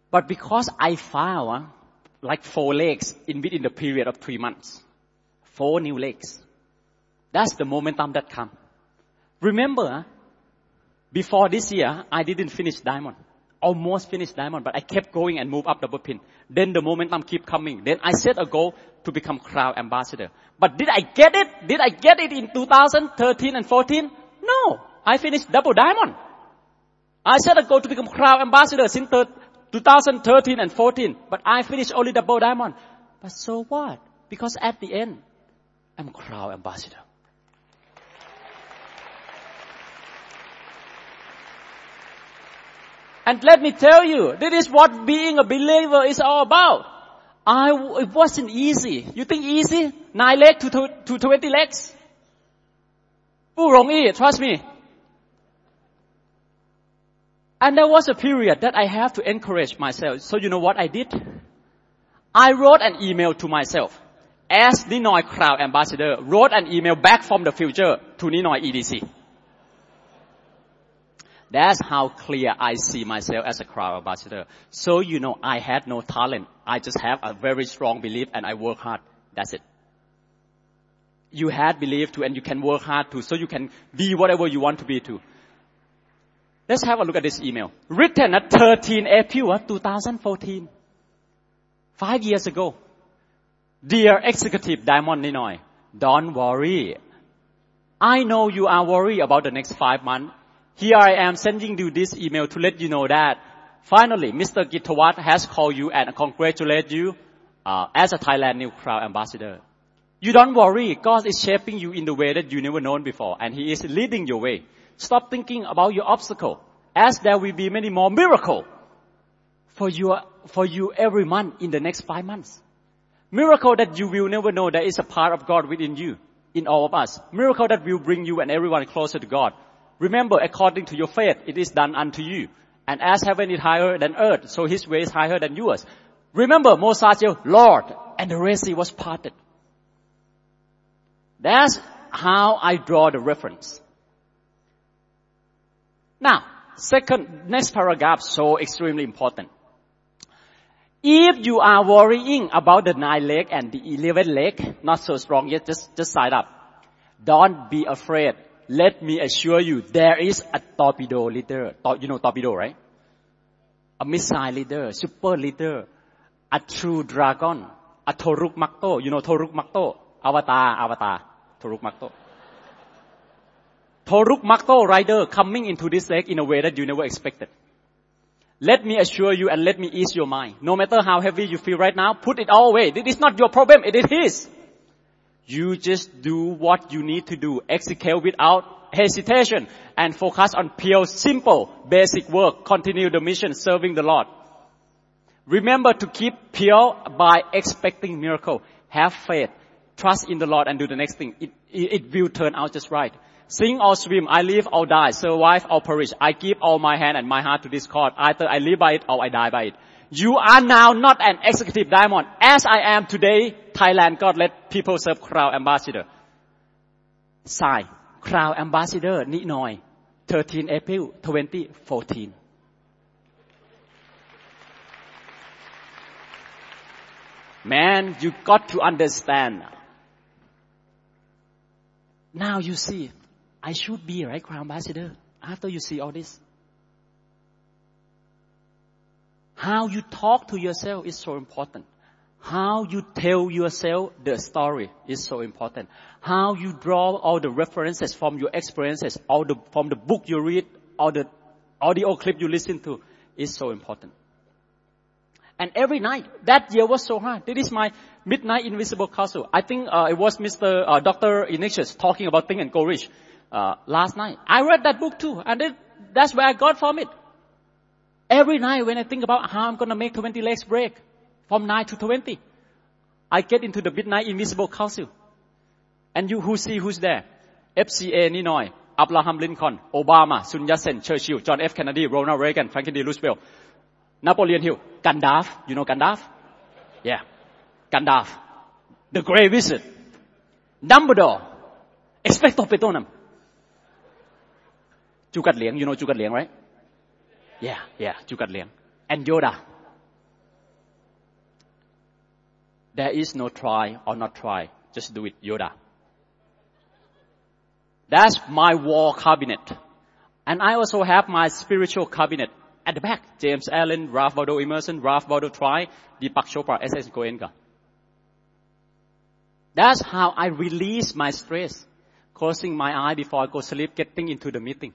but because I found like four legs in within the period of three months. Four new legs. That's the momentum that come. Remember, uh, before this year, I didn't finish diamond. Almost finished diamond, but I kept going and move up double pin. Then the momentum keep coming. Then I set a goal to become crown ambassador. But did I get it? Did I get it in 2013 and 14? No. I finished double diamond. I set a goal to become crown ambassador since 2013 and 14, but I finished only double diamond. But so what? Because at the end, I'm crown ambassador. And let me tell you, this is what being a believer is all about. I, it wasn't easy. You think easy? Nine legs to, to, to 20 legs? 不容易, trust me. And there was a period that I have to encourage myself. So you know what I did? I wrote an email to myself. As Ninoy Crown Ambassador, wrote an email back from the future to Ninoy EDC. That's how clear I see myself as a crown Ambassador. So you know, I had no talent. I just have a very strong belief and I work hard. That's it. You had belief too and you can work hard too, so you can be whatever you want to be too. Let's have a look at this email. Written at 13 April 2014. Five years ago. Dear Executive Diamond Ninoy, don't worry. I know you are worried about the next five months. Here I am sending you this email to let you know that finally Mr. Gitawat has called you and congratulate you uh, as a Thailand New Crown Ambassador. You don't worry. God is shaping you in the way that you never known before and He is leading your way. Stop thinking about your obstacle as there will be many more miracle for you, for you every month in the next five months. Miracle that you will never know that is a part of God within you, in all of us. Miracle that will bring you and everyone closer to God. Remember, according to your faith, it is done unto you. And as heaven is higher than earth, so his way is higher than yours. Remember, Moses said, Lord, and the Red Sea was parted. That's how I draw the reference. Now, second, next paragraph so extremely important. If you are worrying about the nine leg and the eleven leg, not so strong yet, just, just side up. Don't be afraid. Let me assure you, there is a torpedo leader. You know torpedo, right? A missile leader, super leader, a true dragon, a Toruk Makto. You know Toruk Makto? Avatar, Avatar. Toruk Makto. Toruk Makto rider coming into this lake in a way that you never expected. Let me assure you and let me ease your mind. No matter how heavy you feel right now, put it all away. It is not your problem, it is his. You just do what you need to do. Execute without hesitation and focus on pure, simple, basic work. Continue the mission, serving the Lord. Remember to keep pure by expecting miracle. Have faith. Trust in the Lord and do the next thing. It, it, it will turn out just right. Sing or swim, I live or die, survive or perish. I give all my hand and my heart to this cause. Either I live by it or I die by it. You are now not an executive diamond. As I am today, Thailand, God let people serve Crown Ambassador. Sign, Crown Ambassador, Ninoy, 13 April 2014. Man, you got to understand. Now you see, I should be right crown ambassador after you see all this. How you talk to yourself is so important. How you tell yourself the story is so important. How you draw all the references from your experiences, all the, from the book you read, all the audio clip you listen to is so important. And every night, that year was so hard. This is my midnight invisible castle. I think uh, it was Mr. Uh, Dr. Ignatius talking about think and go rich uh, last night. I read that book too, and it, that's where I got from it. Every night when I think about how I'm gonna make 20 legs break from 9 to 20, I get into the midnight invisible council. And you who see who's there? FCA Ninoy, Abraham Lincoln, Obama, Sun Yat-sen, Churchill, John F. Kennedy, Ronald Reagan, Franklin D. Roosevelt, Napoleon Hill, Gandalf, you know Gandalf? Yeah. Gandalf, the Grey Wizard, Dumbledore, Expecto Patronum, Chukat Liang, you know Chukat Liang, right? Yeah, yeah, Chukat Liang. And Yoda. There is no try or not try. Just do it, Yoda. That's my wall cabinet. And I also have my spiritual cabinet at the back. James Allen, Ralph Waldo Emerson, Ralph Waldo Trine, Deepak Chopra, S.S. Goenka. That's how I release my stress. Closing my eye before I go sleep, getting into the meeting.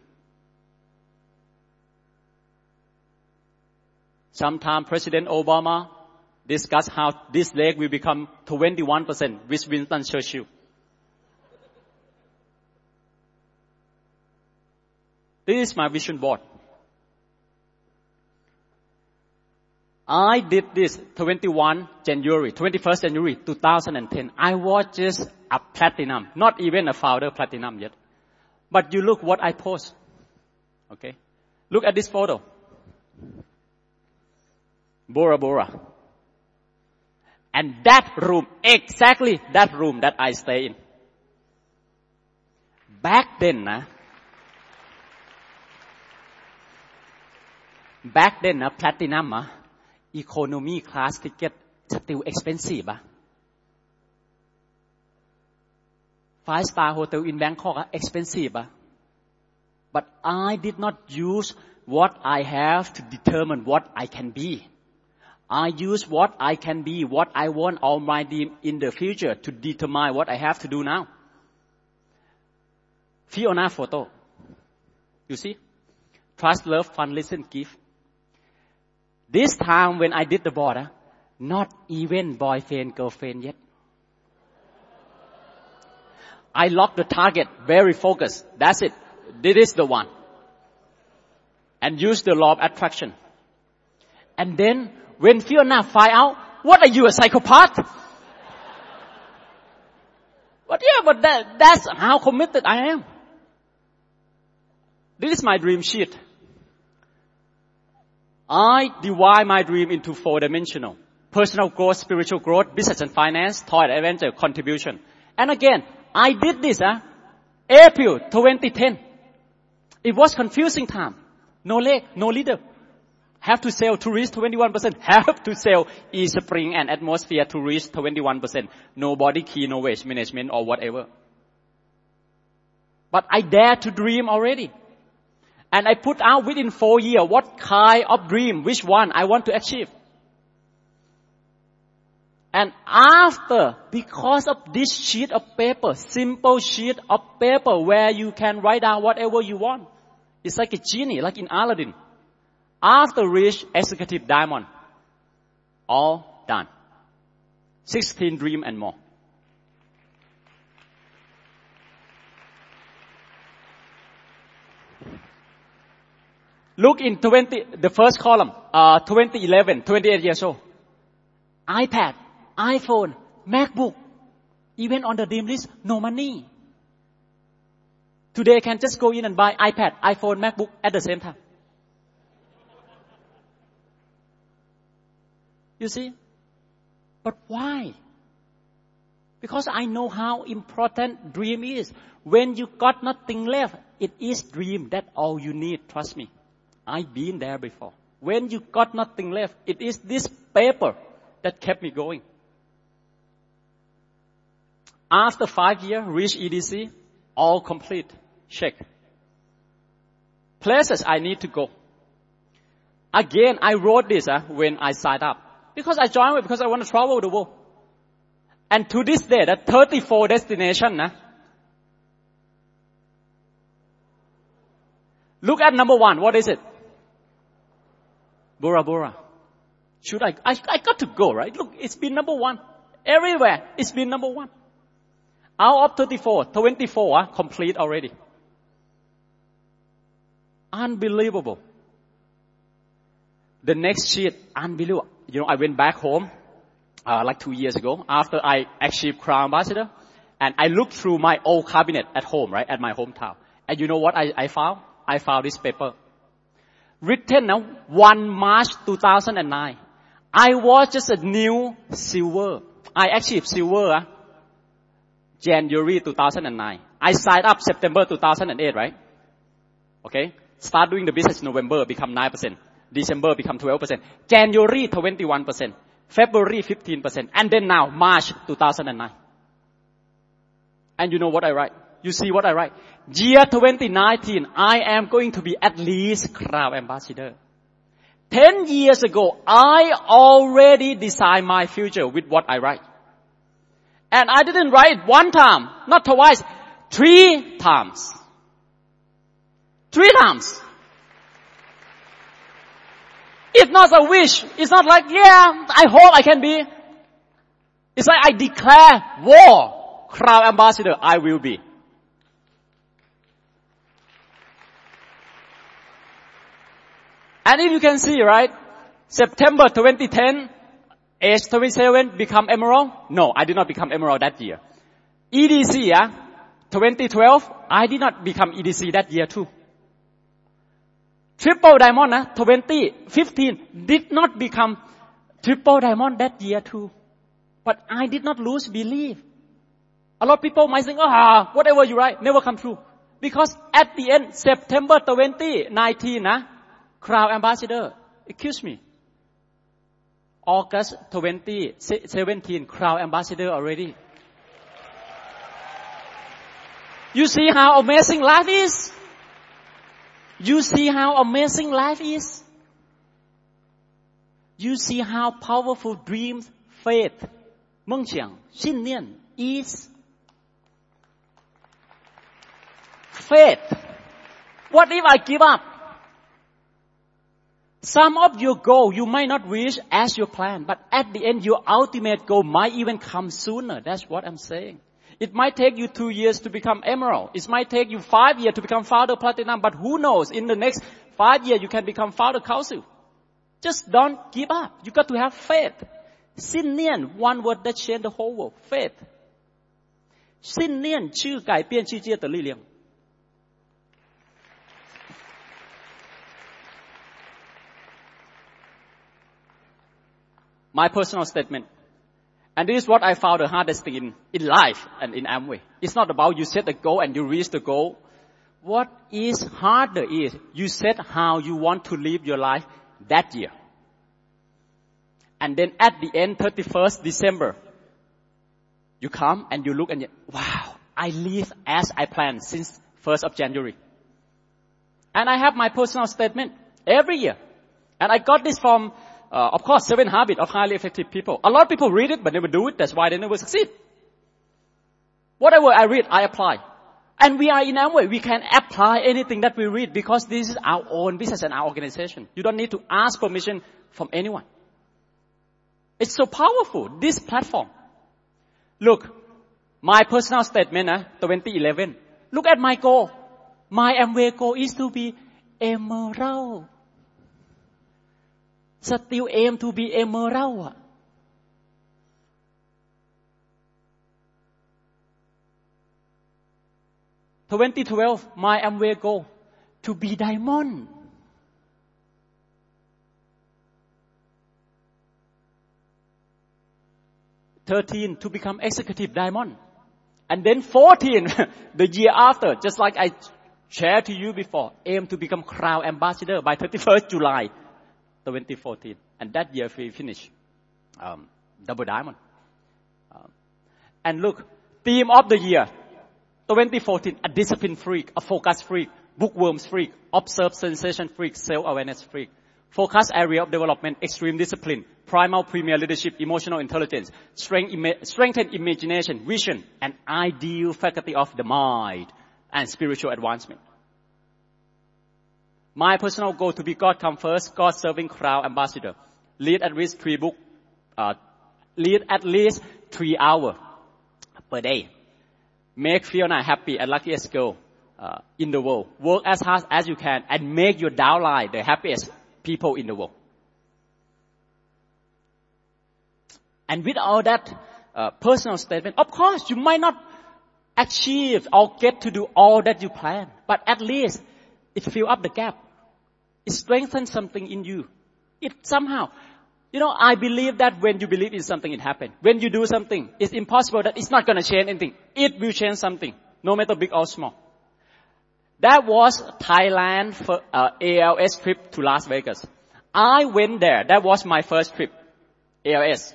Sometime President Obama discussed how this leg will become 21% with Winston Churchill. This is my vision board. I did this 21 January, 21st January 2010. I was just a platinum, not even a founder platinum yet. But you look what I post. Okay. Look at this photo. Bora Bora. And that room, exactly that room that I stay in. Back then, nah, back then, uh, platinum, uh, economy class ticket still expensive. Uh. Five star hotel in Bangkok uh, expensive. Uh. But I did not use what I have to determine what I can be. I use what I can be what I want all my dream in the future to determine what I have to do now Fiona photo you see trust love fun listen give this time when I did the border, ah, not even boyfriend, girlfriend yet. I locked the target, very focused. That's it. This is the one. And use the law of attraction. And then when Fiona find out, what are you, a psychopath? but yeah, but that, that's how committed I am. This is my dream sheet. I divide my dream into four dimensional. Personal growth, spiritual growth, business and finance, toy adventure, contribution. And again, I did this, huh? April 2010. It was confusing time. No leg, no leader. Have to sell to reach 21%. Have to sell eSpring and atmosphere to reach 21%. No BodyKey, no wage management or whatever. But I dare to dream already. And I put out within four years what kind of dream, which one I want to achieve. And after, because of this sheet of paper, simple sheet of paper where you can write down whatever you want. It's like a genie, like in Aladdin. After reach executive diamond, all done. 16 dream and more. Look in 20, the first column, uh, 2011, 28 years old. iPad, iPhone, MacBook, even on the dream list, no money. Today I can just go in and buy iPad, iPhone, MacBook at the same time. You see? But why? Because I know how important dream is. When you got nothing left, it is dream. That all you need. Trust me. I've been there before. When you got nothing left, it is this paper that kept me going. After five years, reach EDC, all complete. Check. Places I need to go. Again, I wrote this uh, when I signed up. Because I joined it because I want to travel the world. And to this day, that 34 destination, uh, look at number one. What is it? Bora Bora. Should I, I, I got to go, right? Look, it's been number one. Everywhere, it's been number one. Out of 34, 24 are complete already. Unbelievable. The next sheet, unbelievable. You know, I went back home, uh, like two years ago after I achieved Crown Ambassador. And I looked through my old cabinet at home, right, at my hometown. And you know what I, I found? I found this paper. Written now, 1 March 2009. I was just a new silver. I achieved silver, uh, January 2009. I signed up September 2008, right? Okay? Start doing the business November, become 9%. December become 12%. January 21%. February 15%. And then now, March 2009. And you know what I write? You see what I write? Year 2019, I am going to be at least Crown Ambassador. Ten years ago, I already designed my future with what I write. And I didn't write one time, not twice, three times. Three times. It's not a wish. It's not like, yeah, I hope I can be. It's like I declare war. Crown ambassador, I will be. And if you can see, right, September 2010, age 27, become emerald? No, I did not become emerald that year. EDC, yeah, 2012, I did not become EDC that year too. Triple diamond, uh, 2015, did not become triple diamond that year too. But I did not lose belief. A lot of people might think, ah, whatever you write, never come true. Because at the end, September 2019, uh, Crown Ambassador, excuse me. August 2017, Crown Ambassador already. You see how amazing life is? You see how amazing life is? You see how powerful dreams, faith, 梦想,信念 is? Faith. What if I give up? Some of your goal you might not reach as you plan, but at the end your ultimate goal might even come sooner. That's what I'm saying. It might take you two years to become emerald. It might take you five years to become founder platinum, but who knows? In the next five years, you can become founder council. Just don't give up. You got to have faith. Xin one word that changed the whole world. Faith. Xin niên My personal statement. And this is what I found the hardest thing in, in life and in Amway. It's not about you set a goal and you reach the goal. What is harder is you set how you want to live your life that year. And then at the end, 31st December, you come and you look and you, wow, I live as I planned since 1st of January. And I have my personal statement every year. And I got this from uh, of course, seven habits of highly effective people. A lot of people read it but never do it. That's why they never succeed. Whatever I read, I apply. And we are in Amway. We can apply anything that we read because this is our own business and our organization. You don't need to ask permission from anyone. It's so powerful, this platform. Look, my personal statement, uh, 2011. Look at my goal. My Amway goal is to be emerald still aim to be a emerald 2012 my Amway goal to be diamond. Thirteen to become executive diamond, and then fourteen the year after, just like I shared to you before, aim to become crown ambassador by 31st July 2014. And that year we finished um, double diamond. Um, and look, theme of the year 2014, a discipline freak, a focus freak, bookworms freak, observe sensation freak, self-awareness freak. Focus area of development, extreme discipline, primal premier leadership, emotional intelligence, strength, ima- strengthened imagination, vision, and ideal faculty of the mind, and spiritual advancement. My personal goal to be God come first, God serving crown ambassador. Lead at least three book, uh, lead at least three hours per day. Make Fiona happy and luckiest girl uh, in the world. Work as hard as you can and make your downline the happiest people in the world. And with all that uh, personal statement, of course, you might not achieve or get to do all that you plan, but at least it fill up the gap. It strengthens something in you. It somehow, you know, I believe that when you believe in something, it happens. When you do something, it's impossible that it's not going to change anything. It will change something, no matter big or small. That was Thailand for uh, ALS trip to Las Vegas. I went there. That was my first trip, ALS,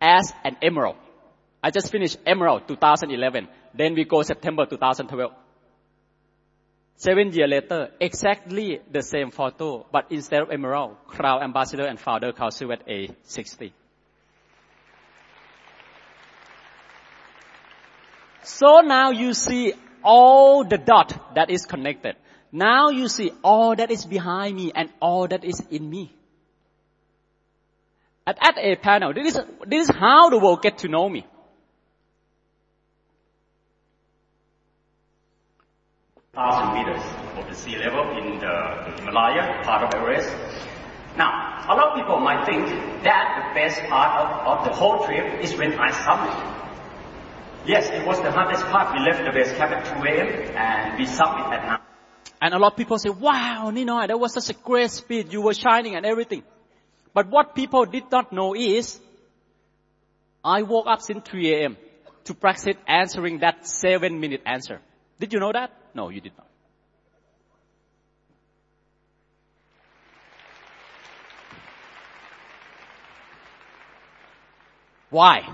as an emerald. I just finished emerald 2011. Then we go September 2012. Seven years later, exactly the same photo, but instead of emerald, crown ambassador and founder Carl Silvet A60. So now you see all the dot that is connected. Now you see all that is behind me and all that is in me. At, at a panel, this is, this is how the world get to know me. Thousand meters of the sea level in the Himalaya, part of Everest. Now, a lot of people might think that the best part of, of the whole trip is when I summit. Yes, it was the hardest part. We left the base camp at 2 a.m. and we summit at night. And a lot of people say, wow, Nino, that was such a great speed. You were shining and everything. But what people did not know is, I woke up since 3 a.m. to practice answering that seven minute answer. Did you know that? No, you did not. Why?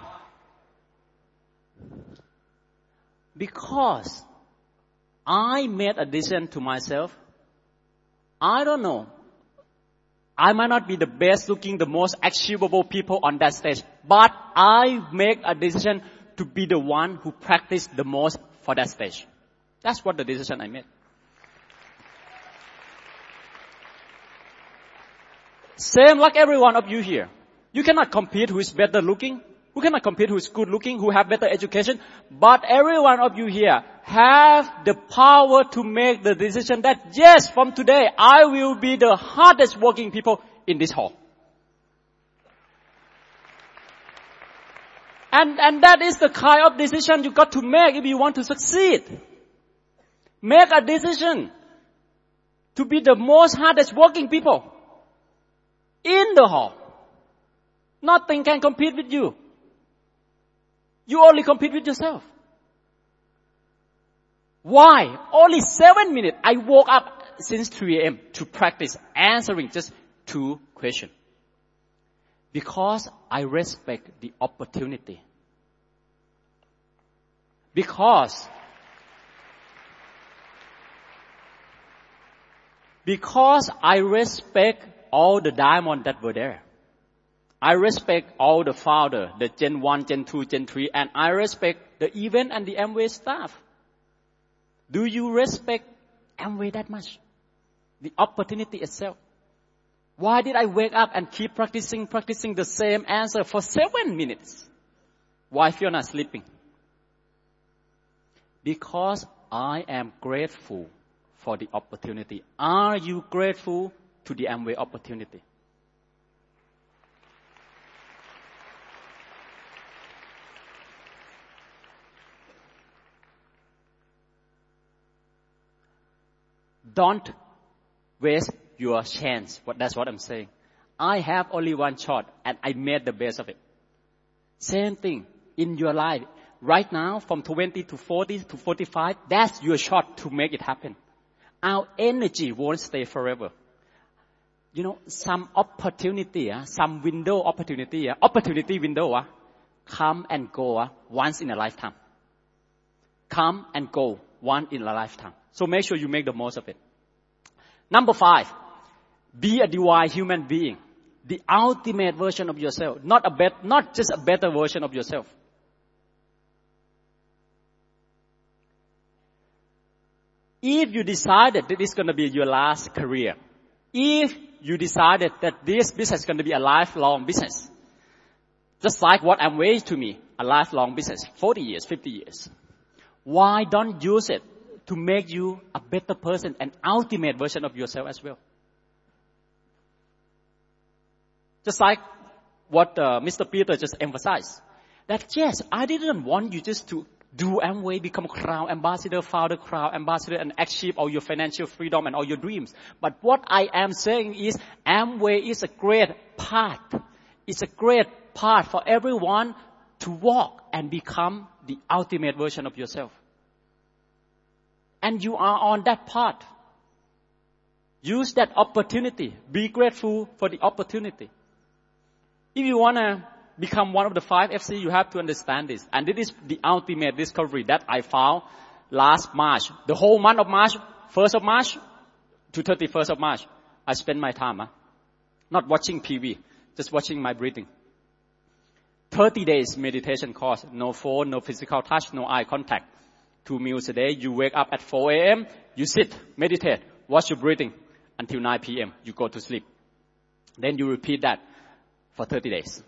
Because I made a decision to myself. I don't know. I might not be the best looking, the most achievable people on that stage, but I make a decision to be the one who practice the most for that stage. That's what the decision I made. Same like every one of you here. You cannot compete who is better looking. Who cannot compete who is good looking, who have better education. But every one of you here have the power to make the decision that yes, from today, I will be the hardest working people in this hall. And, and that is the kind of decision you got to make if you want to succeed. Make a decision to be the most hardest working people in the hall. Nothing can compete with you. You only compete with yourself. Why? Only seven minutes. I woke up since 3 a.m. to practice answering just two questions. Because I respect the opportunity. Because Because I respect all the diamonds that were there. I respect all the founder, the Gen 1, Gen 2, Gen 3, and I respect the event and the Amway staff. Do you respect Amway that much? The opportunity itself. Why did I wake up and keep practicing, practicing the same answer for seven minutes? Why not sleeping? Because I am grateful for the opportunity. Are you grateful to the Amway opportunity? Don't waste your chance. That's what I'm saying. I have only one shot and I made the best of it. Same thing in your life. Right now, from 20 to 40 to 45, that's your shot to make it happen our energy won't stay forever. You know, some opportunity, uh, some window opportunity, uh, opportunity window, uh, come and go uh, once in a lifetime. Come and go once in a lifetime. So make sure you make the most of it. Number five, be a divine human being. The ultimate version of yourself. Not a bet, not just a better version of yourself. If you decided that it's going to be your last career, if you decided that this business is going to be a lifelong business, just like what I'm Amway to me, a lifelong business, 40 years, 50 years, why don't use it to make you a better person, an ultimate version of yourself as well. Just like what uh, Mr. Peter just emphasized. That yes, I didn't want you just to do Amway, become crown ambassador, founder crown ambassador, and achieve all your financial freedom and all your dreams. But what I am saying is Amway is a great path. It's a great path for everyone to walk and become the ultimate version of yourself. And you are on that path. Use that opportunity. Be grateful for the opportunity. If you want to become one of the five FC, you have to understand this. And this is the ultimate discovery that I found last March. The whole month of March, 1st of March to 31st of March, I spent my time, huh? not watching TV, just watching my breathing. 30 days meditation course, no phone, no physical touch, no eye contact. Two meals a day, you wake up at 4 a.m., you sit, meditate, watch your breathing until 9 p.m., you go to sleep. Then you repeat that for 30 days.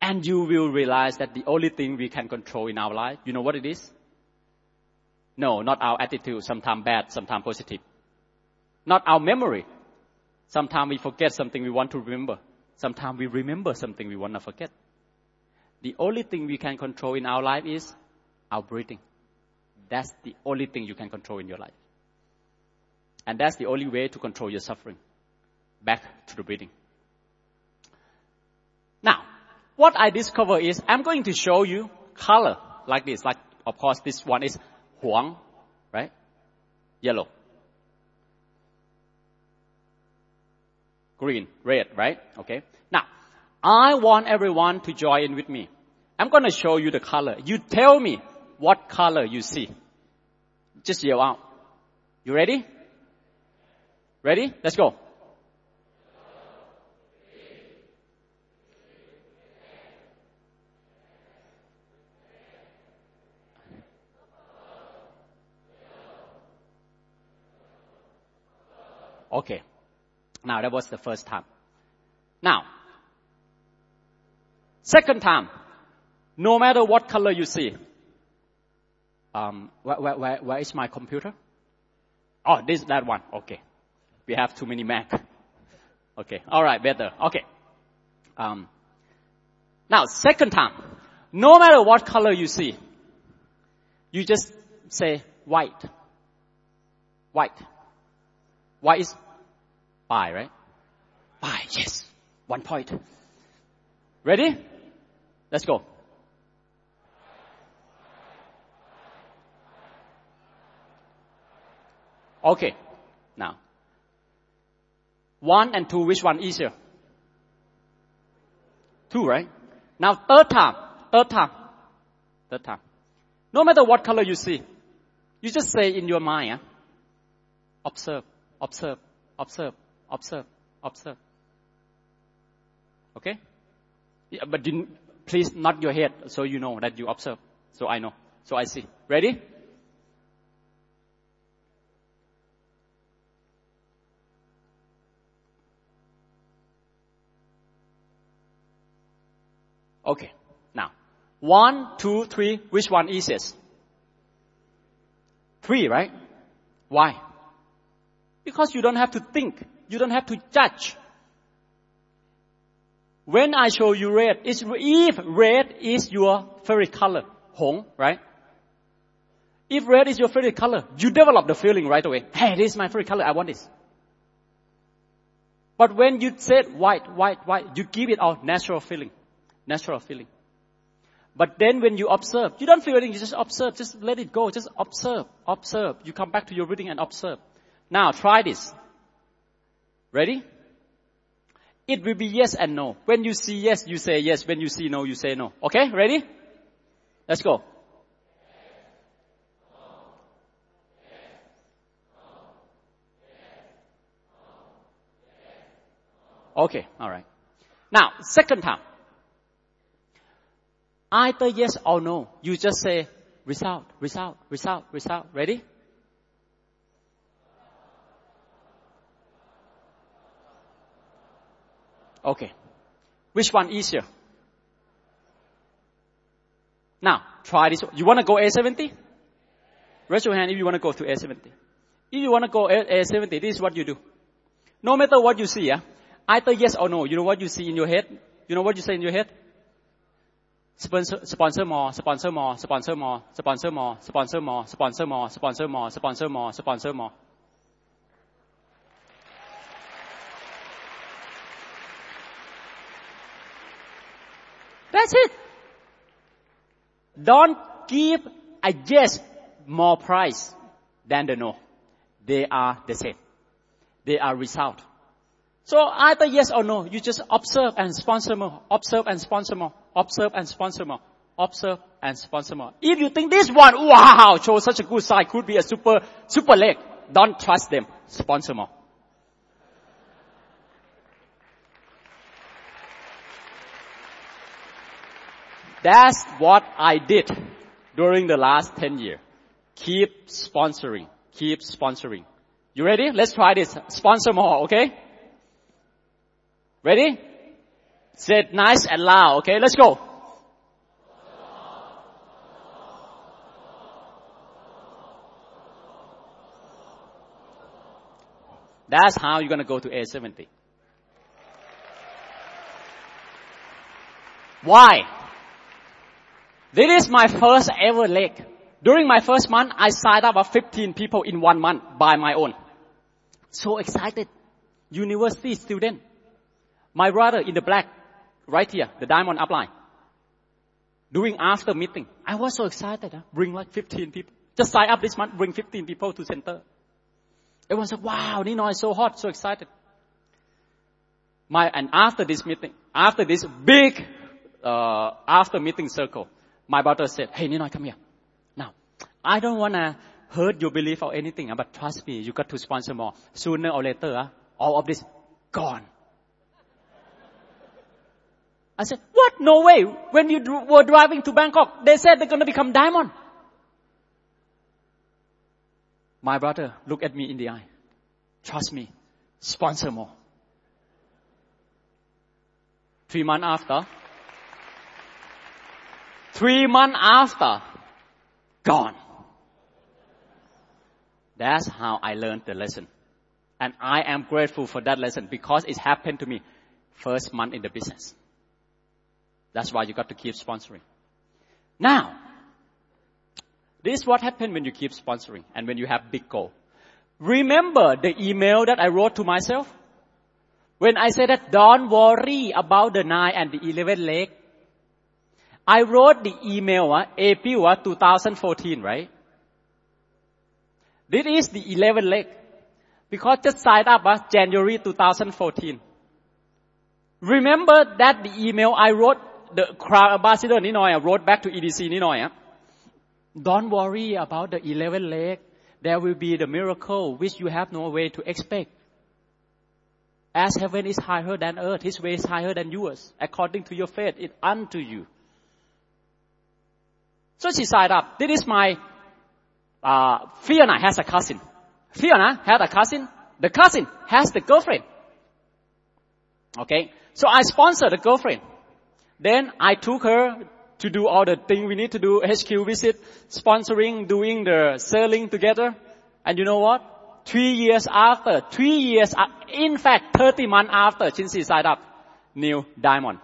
And you will realize that the only thing we can control in our life, you know what it is? No, not our attitude, sometimes bad, sometimes positive. Not our memory. Sometimes we forget something we want to remember. Sometimes we remember something we want to forget. The only thing we can control in our life is our breathing. That's the only thing you can control in your life. And that's the only way to control your suffering. Back to the breathing. Now, what I discover is I'm going to show you color like this. Like, of course, this one is huang, right? Yellow. green, red, right? Okay. Now, I want everyone to join in with me. I'm going to show you the color. You tell me what color you see. Just yell out. You ready? Ready? Let's go. Okay. Now that was the first time. Now, second time, no matter what color you see, um, where, where, where, is my computer? Oh, this, that one. Okay. We have too many Mac. Okay. All right. Better. Okay. Um, now, second time, no matter what color you see, you just say white. White. White is Bye, right? Bye, yes. One point. Ready? Let's go. Okay. Now. One and two, which one easier? Two, right? Now third time. Third time. Third time. No matter what color you see, you just say in your mind, ah, observe, observe, observe, observe, observe. Okay? Yeah, but didn't, please nod your head so you know that you observe. So I know. So I see. Ready? Okay. Now, one, two, three. Which one easiest? Three, right? Why? Because you don't have to think. You don't have to judge. When I show you red, if red is your favorite color, hong, right? If red is your favorite color, you develop the feeling right away. Hey, this is my favorite color. I want this. But when you said white, white, white, you give it a natural feeling. Natural feeling. But then when you observe, you don't feel anything, you just observe, just let it go, just observe, observe. You come back to your reading and observe. Now try this. Ready? It will be yes and no. When you see yes, you say yes. When you see no, you say no. Okay? Ready? Let's go. Okay, alright. Now, second time. Either yes or no. You just say result, result, result, result. Ready? Okay. Which one easier? Now, try this. You want to go A70? Raise your hand if you want to go to A70. If you want to go A70, this is what you do. No matter what you see, yeah, either yes or no, you know what you see in your head? You know what you say in your head? Sponsor, sponsor more, sponsor more, sponsor more, sponsor more, sponsor more, sponsor more, sponsor more, sponsor more, sponsor more. That's it. Don't give a yes more price than the no. They are the same. They are result. So either yes or no, you just observe and sponsor more, observe and sponsor more, observe and sponsor more, observe and sponsor more. If you think this one, wow, shows such a good sign, could be a super, super leg, don't trust them, sponsor more. That's what I did during the last 10 years. Keep sponsoring, keep sponsoring. You ready? Let's try this. Sponsor more, okay? Ready? Say it nice and loud, okay? Let's go. That's how you're gonna go to A70. Why? This is my first ever leg. During my first month, I signed up 15 people in one month by my own. So excited. University student. My brother in the black, right here, the diamond upline. Doing after meeting. I was so excited. Huh? Bring like 15 people. Just sign up this month, bring 15 people to center. Everyone said, wow, Nino is so hot, so excited. My, and after this meeting, after this big, uh, after meeting circle, my brother said, hey Nino, come here. Now, I don't wanna hurt your belief or anything, ah, but trust me, you got to sponsor more. Sooner or later, ah, all of this gone. I said, what? No way. When you were driving to Bangkok, they said they're going to become diamond. My brother look at me in the eye. Trust me. Sponsor more. Three months after, three months after, gone. That's how I learned the lesson. And I am grateful for that lesson because it happened to me first month in the business. That's why you got to keep sponsoring. Now, this is what happens when you keep sponsoring and when you have big goal. Remember the email that I wrote to myself? When I said that don't worry about the 9 and the 11 leg. I wrote the email, uh, April uh, 2014, right? This is the 11 leg because just signed up uh, January 2014. Remember that the email I wrote, the crown ambassador Ninoy, I wrote back to EDC Ninoy. Uh, don't worry about the 11 leg. There will be the miracle which you have no way to expect. As heaven is higher than earth, his way is higher than yours. According to your faith, it unto you so she signed up. This is my uh, Fiona has a cousin. Fiona had a cousin. The cousin has the girlfriend. Okay? So I sponsor the girlfriend. Then I took her to do all the things we need to do, HQ visit, sponsoring, doing the selling together. And you know what? Three years after, three years, in fact, 30 months after, she signed up, new diamond.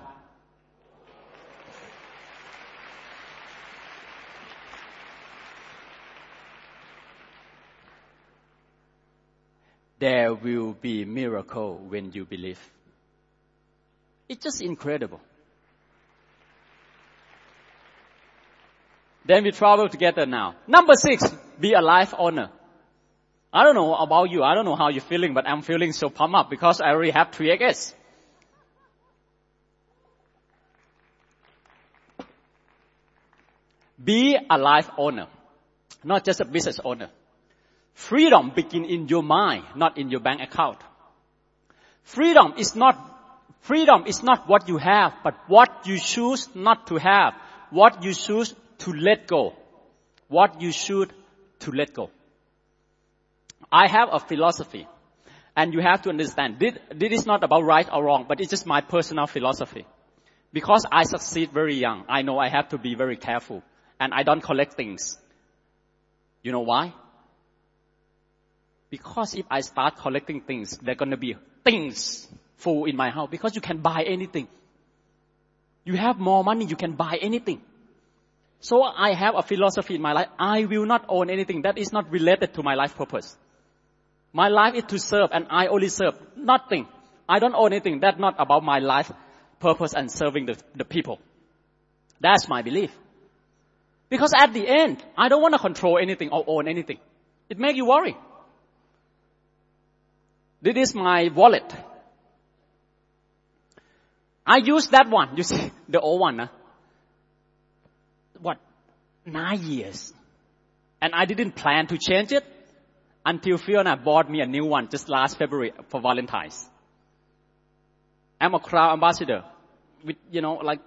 There will be miracle when you believe. It's just incredible. Then we travel together now. Number six, be a life owner. I don't know about you. I don't know how you're feeling, but I'm feeling so pumped up because I already have three eggs. Be a life owner, not just a business owner. Freedom begin in your mind, not in your bank account. Freedom is not, freedom is not what you have, but what you choose not to have, what you choose to let go. What you should to let go. I have a philosophy and you have to understand this, this is not about right or wrong, but it's just my personal philosophy. Because I succeed very young, I know I have to be very careful. and I don't collect things. You know why? Because if I start collecting things, there are gonna be things full in my house because you can buy anything. You have more money, you can buy anything. So I have a philosophy in my life. I will not own anything that is not related to my life purpose. My life is to serve and I only serve. Nothing. I don't own anything. That's not about my life purpose and serving the, the people. That's my belief. Because at the end, I don't want to control anything or own anything. It makes you worry. This is my wallet. I use that one. You see, the old one. Huh? What? Nine years. And I didn't plan to change it until Fiona bought me a new one just last February for Valentine's. I'm a crown ambassador with, you know, like,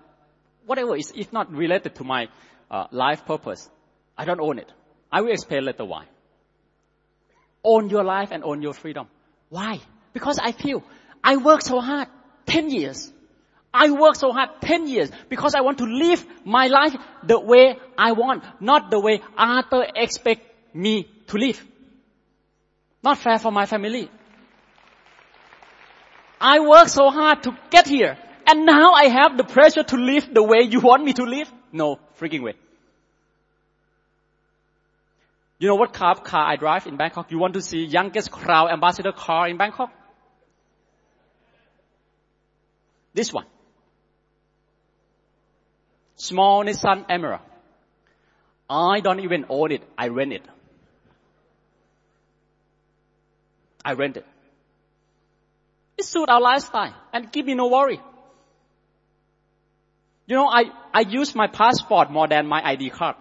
whatever, it's, it's not related to my uh, life purpose. I don't own it. I will explain later why. Own your life and own your freedom. Why? Because I feel I work so hard, 10 years. I work so hard 10 years because I want to live my life the way I want, not the way Arthur expect me to live. Not fair for my family. I work so hard to get here and now I have the pressure to live the way you want me to live? No freaking way. You know what car, car I drive in Bangkok? You want to see youngest crown ambassador car in Bangkok? This one. Small Nissan Almera. I don't even own it. I rent it. I rent it. It suits our lifestyle and give me no worry. You know, I, I use my passport more than my ID card.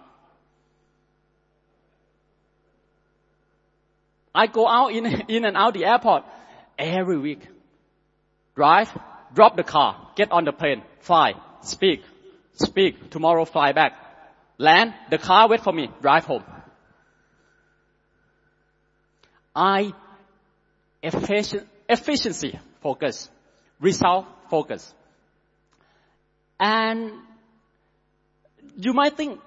I go out in, in and out the airport every week. Drive, drop the car, get on the plane, fly, speak, speak, tomorrow fly back. Land, the car wait for me, drive home. I efficient, efficiency focus, result focus. And you might think,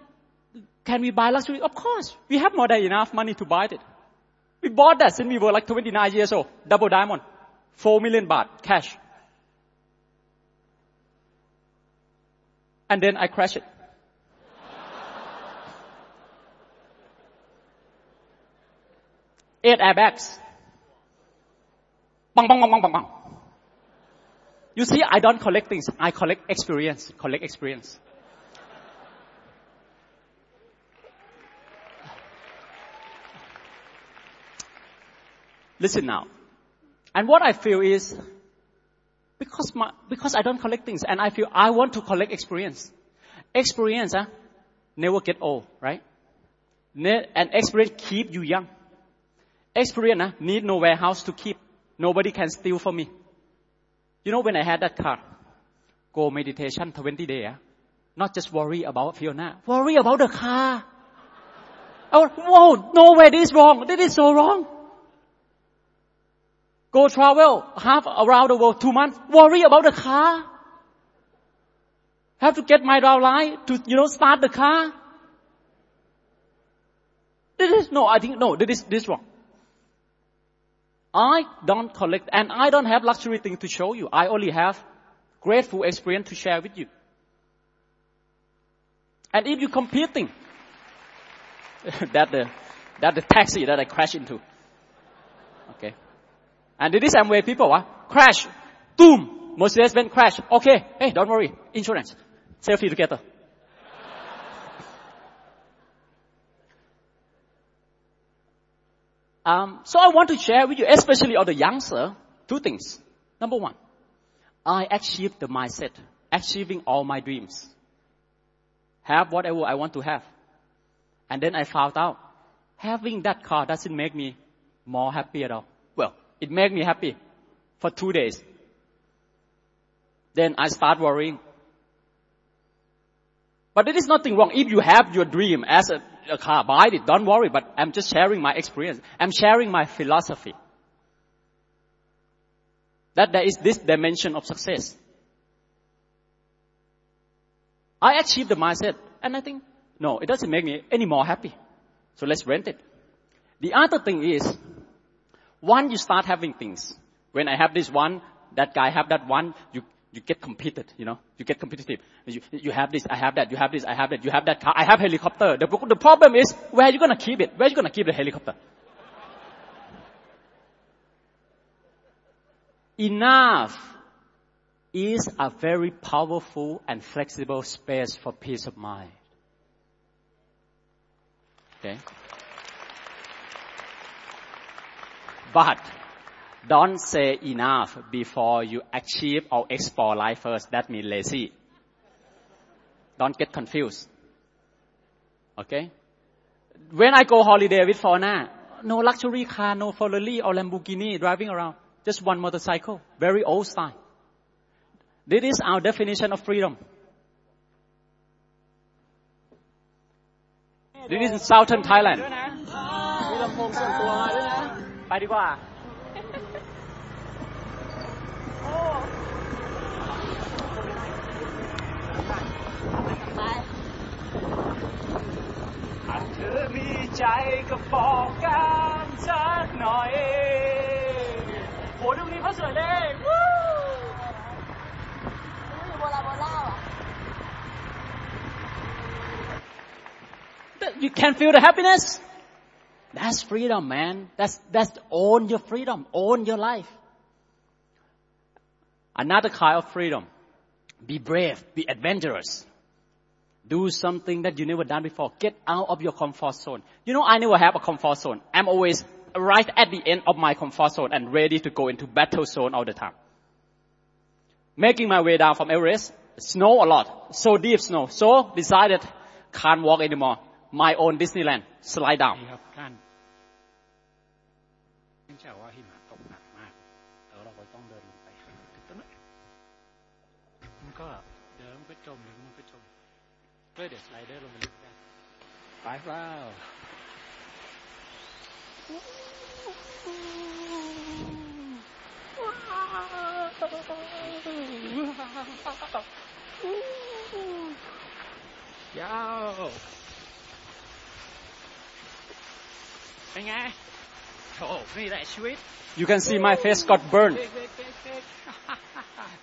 can we buy luxury? Of course. We have more than enough money to buy it. We bought that since we were like 29 years old. Double diamond. 4 million baht cash. And then I crashed it. Eight airbags. Bang, bang, bang, bang, bang, bang. You see, I don't collect things. I collect experience. Collect experience. Listen now. And what I feel is, because my, because I don't collect things and I feel I want to collect experience. Experience, huh, never get old, right? And experience keep you young. Experience, huh, need no warehouse to keep. Nobody can steal from me. You know when I had that car, go meditation 20 day, huh? not just worry about Fiona, worry about the car. Oh, whoa, no way, this is wrong. This is so wrong. Go travel half around the world two months. Worry about the car. Have to get my downline to, you know, start the car. This is, no, I think, no, this is, this wrong. I don't collect, and I don't have luxury thing to show you. I only have grateful experience to share with you. And if you're competing, that the, that the taxi that I crashed into. Okay. And this Amway people, uh, crash, boom, Mercedes-Benz crash. Okay, hey, don't worry, insurance, selfie together. Um, so I want to share with you, especially all the youngster, two things. Number one, I achieved the mindset, achieving all my dreams. Have whatever I want to have. And then I found out, having that car doesn't make me more happy at all. It made me happy for two days. Then I start worrying. But there is nothing wrong. If you have your dream as a, a car, buy it. Don't worry. But I'm just sharing my experience. I'm sharing my philosophy. That there is this dimension of success. I achieved the mindset. And I think No, it doesn't make me any more happy. So let's rent it. The other thing is, once you start having things, when I have this one, that guy have that one, you, you get competed, you know, you get competitive. You, you have this, I have that, you have this, I have that, you have that car, I have helicopter. The, the problem is, where are you gonna keep it? Where are you gonna keep the helicopter? Enough is a very powerful and flexible space for peace of mind. Okay? But don't say enough before you achieve or explore life first. That means lazy. Don't get confused. Okay? When I go holiday with Fiona, no luxury car, no Ferrari or Lamborghini driving around. Just one motorcycle. Very old style. This is our definition of freedom. This is southern Thailand. มีลำโพงส่วนตัวมาด้วยนะ ไปดีกว่า หากเธอมีใจก็บอกกันสักหน่อยโหดูนี้เขาสวยเลยวู้ You can feel the happiness. That's freedom, man. That's, that's own your freedom. Own your life. Another kind of freedom. Be brave. Be adventurous. Do something that you never done before. Get out of your comfort zone. You know, I never have a comfort zone. I'm always right at the end of my comfort zone and ready to go into battle zone all the time. Making my way down from Everest, snow a lot. So deep snow. So decided, can't walk anymore. My own Disneyland. Slide down. ก็เดี๋ยวสไลเดอร์ลงไปลึกได้ไปเปล่า ยาวเป็นไงโถนี่แหละชีวิต You can see my face got burned.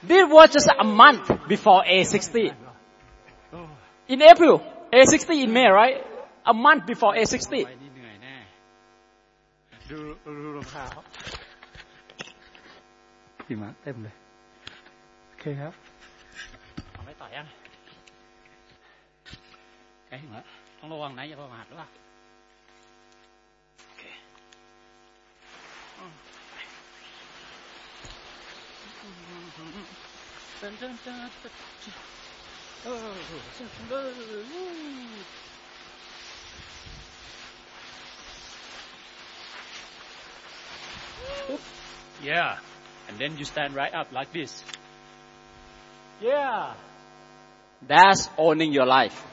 This was just a month before A60. In April, A60 in May, right? A month before ไป A60. นี่เหนื่อยแน่ดูดูรองเท้าหิมะเต็มเลย โอเคครับเอาไม่ต่อยังใกล้ถึงแล้วต้องระวังนะอย่าประมาทด้วยโอเคอืมไปตันตันตันตันเออสุดเลยวู้ Yeah. And then you stand right up like this. Yeah. That's owning your life.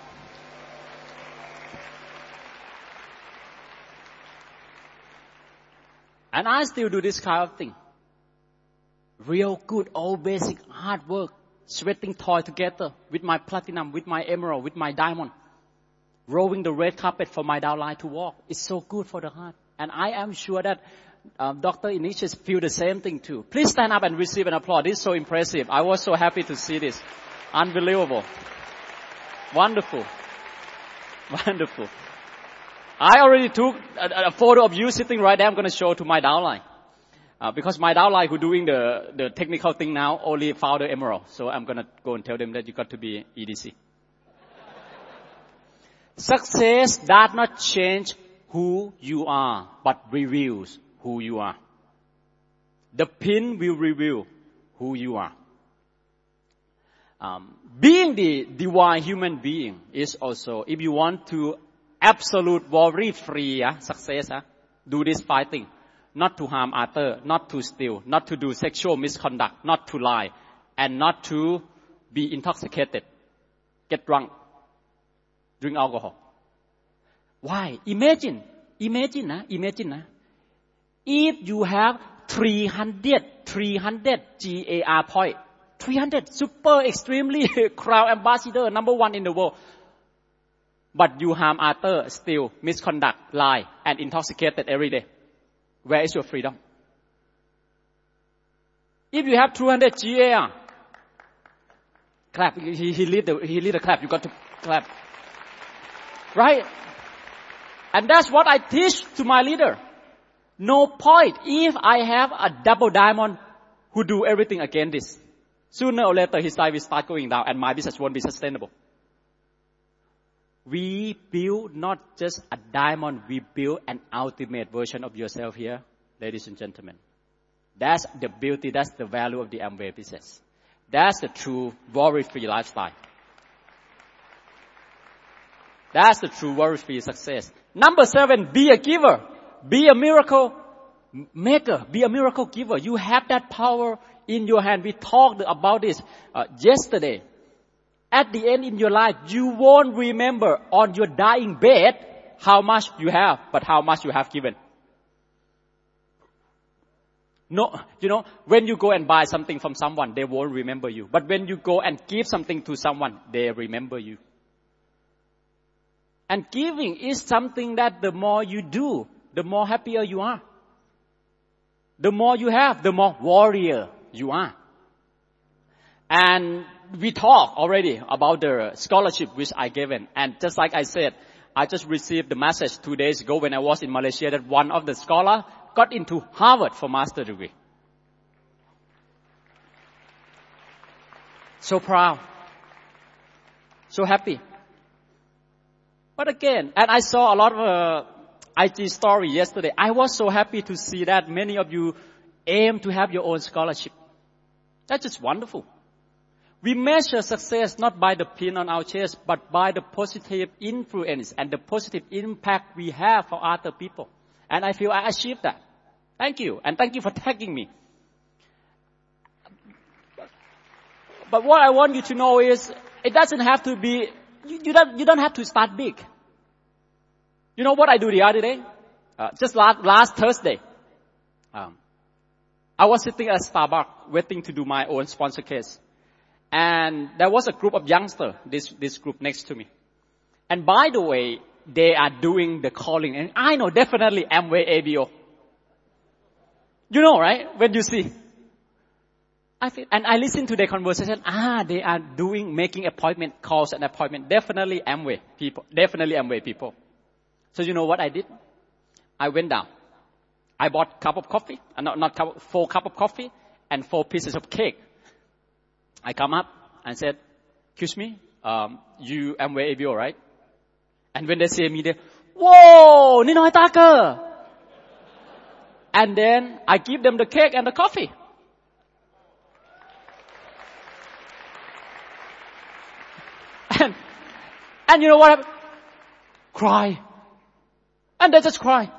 And I still do this kind of thing. Real good, old basic hard work, sweating toy together with my platinum, with my emerald, with my diamond. Rolling the red carpet for my downline to walk. It's so good for the heart. And I am sure that um, Dr. Ignatius feel the same thing too. Please stand up and receive an applause. This is so impressive. I was so happy to see this. Unbelievable. Wonderful. Wonderful. I already took a, a photo of you sitting right there. I'm going to show to my downline. Uh, because my downline who doing the, technical thing now only found the emerald. So I'm to go and tell them that you got to be EDC. Success does not change who you are, but reveals who you are. The pin will reveal who you are. Um, being the divine human being is also, if you want to absolute worry free uh, success, uh, do this five things. Not to harm other, not to steal, not to do sexual misconduct, not to lie, and not to be intoxicated, get drunk, drink alcohol. Why? Imagine, imagine, uh, imagine, uh, if you have 300, 300 GAR point, 300 super extremely crown ambassador, number one in the world. but you harm others, steal, misconduct, lie, and intoxicated every day. Where is your freedom? If you have 200 GAR, ah, clap. He, he lead the, he lead the clap. You got to clap. Right? And that's what I teach to my leader. No point if I have a double diamond who do everything against this. Sooner or later his life will start going down and my business won't be sustainable. We build not just a diamond, we build an ultimate version of yourself here, ladies and gentlemen. That's the beauty, that's the value of the Amway business. That's the true worry-free lifestyle. That's the true worry-free success. Number seven, be a giver. Be a miracle maker. Be a miracle giver. You have that power in your hand. We talked about this uh, yesterday. At the end in your life, you won't remember on your dying bed how much you have, but how much you have given. No, you know, when you go and buy something from someone, they won't remember you. But when you go and give something to someone, they remember you. And giving is something that the more you do, the more happier you are. The more you have, the more warrior you are. And we talked already about the scholarship which I given. And just like I said, I just received the message two days ago when I was in Malaysia that one of the scholar got into Harvard for master degree. So proud. So happy. But again, and I saw a lot of uh, IG story yesterday. I was so happy to see that many of you aim to have your own scholarship. That's just wonderful. We measure success not by the pin on our chest, but by the positive influence and the positive impact we have for other people. And I feel I achieved that. Thank you. And thank you for tagging me. But what I want you to know is, it doesn't have to be, you, you don't, you don't have to start big. You know what I do the other day? Uh, just last, last Thursday. Um, I was sitting at Starbucks waiting to do my own sponsor case. And there was a group of youngsters, this, this group next to me. And by the way, they are doing the calling. And I know definitely Amway ABO. You know, right? When you see. I feel, and I listen to their conversation. Ah, they are doing, making appointment calls and appointment. Definitely Amway people. Definitely Amway people. So you know what I did? I went down. I bought cup of coffee, uh, not, not cup, four cup of coffee and four pieces of cake. I come up and said, excuse me, um, you Amway ABO, right? And when they see me, they, whoa, Ninoy Tucker. And then I give them the cake and the coffee. And, and you know what happened? Cry. And they just cry.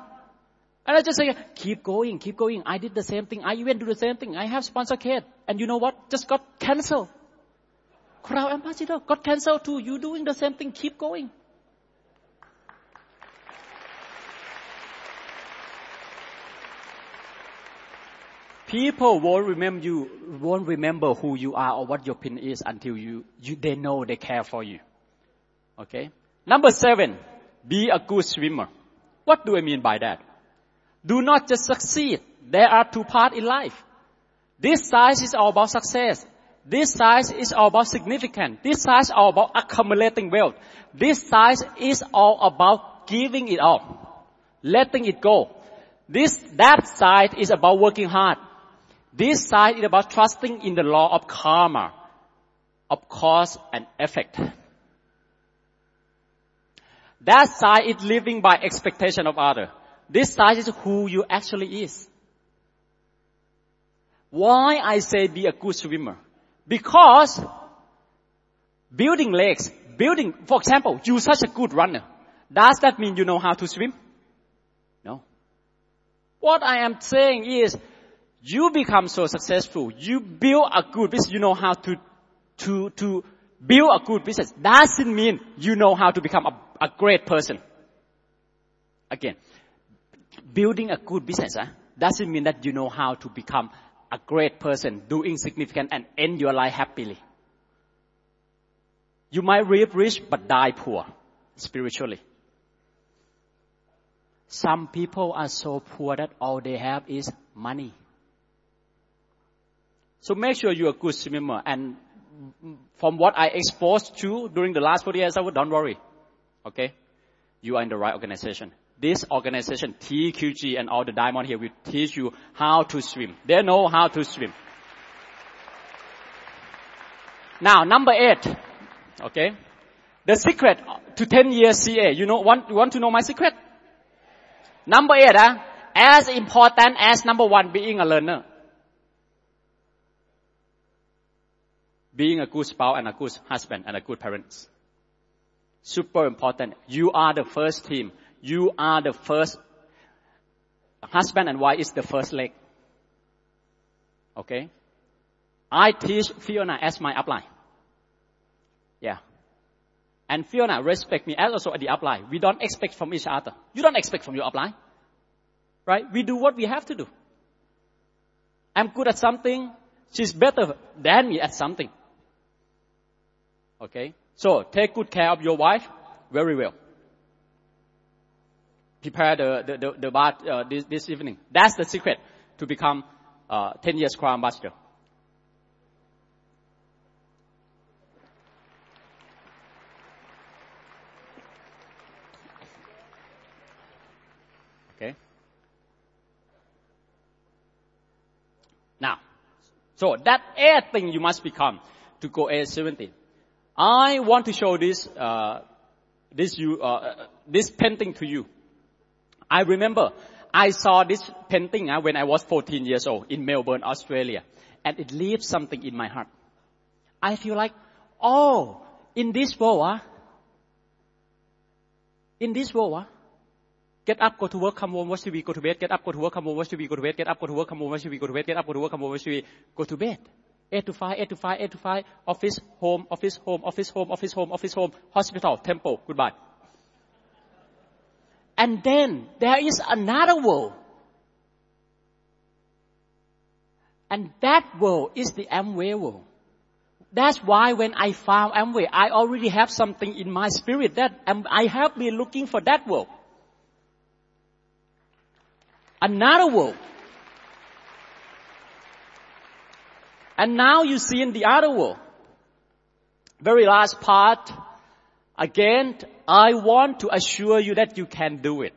And I just say, keep going, keep going. I did the same thing. I even do the same thing. I have sponsor kid. And you know what? Just got cancelled. Crown ambassador got cancelled too. You doing the same thing. Keep going. People won't remember you, won't remember who you are or what your pin is until you, you, they know they care for you. Okay? Number seven, be a good swimmer. What do I mean by that? Do not just succeed. There are two parts in life. This side is all about success. This side is all about significance. This side is all about accumulating wealth. This side is all about giving it up, letting it go. This, that side is about working hard. This side is about trusting in the law of karma, of cause and effect. That side is living by expectation of other. This side is who you actually is. Why I say be a good swimmer? Because building legs, building, for example, you such a good runner. Does that mean you know how to swim? No. What I am saying is, you become so successful, you build a good business, you know how to, to, to build a good business. Doesn't mean you know how to become a a great person. Again, building a good business huh, doesn't mean that you know how to become a great person, doing significant and end your life happily. You might live rich but die poor. spiritually. Some people are so poor that all they have is money. So make sure you're a good swimmer. And from what I exposed to during the last 40 years, I would don't worry. Okay? You are in the right organization. This organization, TQG and all the diamond here will teach you how to swim. They know how to swim. Now, number eight. Okay? The secret to 10 years CA. You know, want, want to know my secret? Number eight, uh, as important as number one, being a learner. Being a good spouse and a good husband and a good parents. Super important. You are the first team. You are the first husband and wife is the first leg. Okay? I teach Fiona as my upline. Yeah. And Fiona respect me as also at the upline. We don't expect from each other. You don't expect from your upline. Right? We do what we have to do. I'm good at something. She's better than me at something. Okay? So take good care of your wife very well. Prepare the, the, the, the bath uh, this, this evening. That's the secret to become uh, 10 years Crown Ambassador. Okay. Now, so that air thing you must become to go air 70. I want to show this, uh, this, you, uh, this painting to you. I remember I saw this painting uh, when I was 14 years old in Melbourne, Australia, and it leaves something in my heart. I feel like, oh, in this world, uh, in this world, uh, get up, go to work, come home, watch TV, go to bed, get up, go to work, come home, watch TV, go to bed, get up, go to work, come home, watch TV, go to bed, get up, go to work, come home, watch TV, go to bed. 8 to 5, 8 to 5, 8 to 5, office, home, office, home, office, home, office, home, office, home, hospital, temple, goodbye. And then there is another world. And that world is the Amway world. That's why when I found Amway, I already have something in my spirit that I have been looking for that world. Another world. And now you see in the other world. Very last part. Again, I want to assure you that you can do it.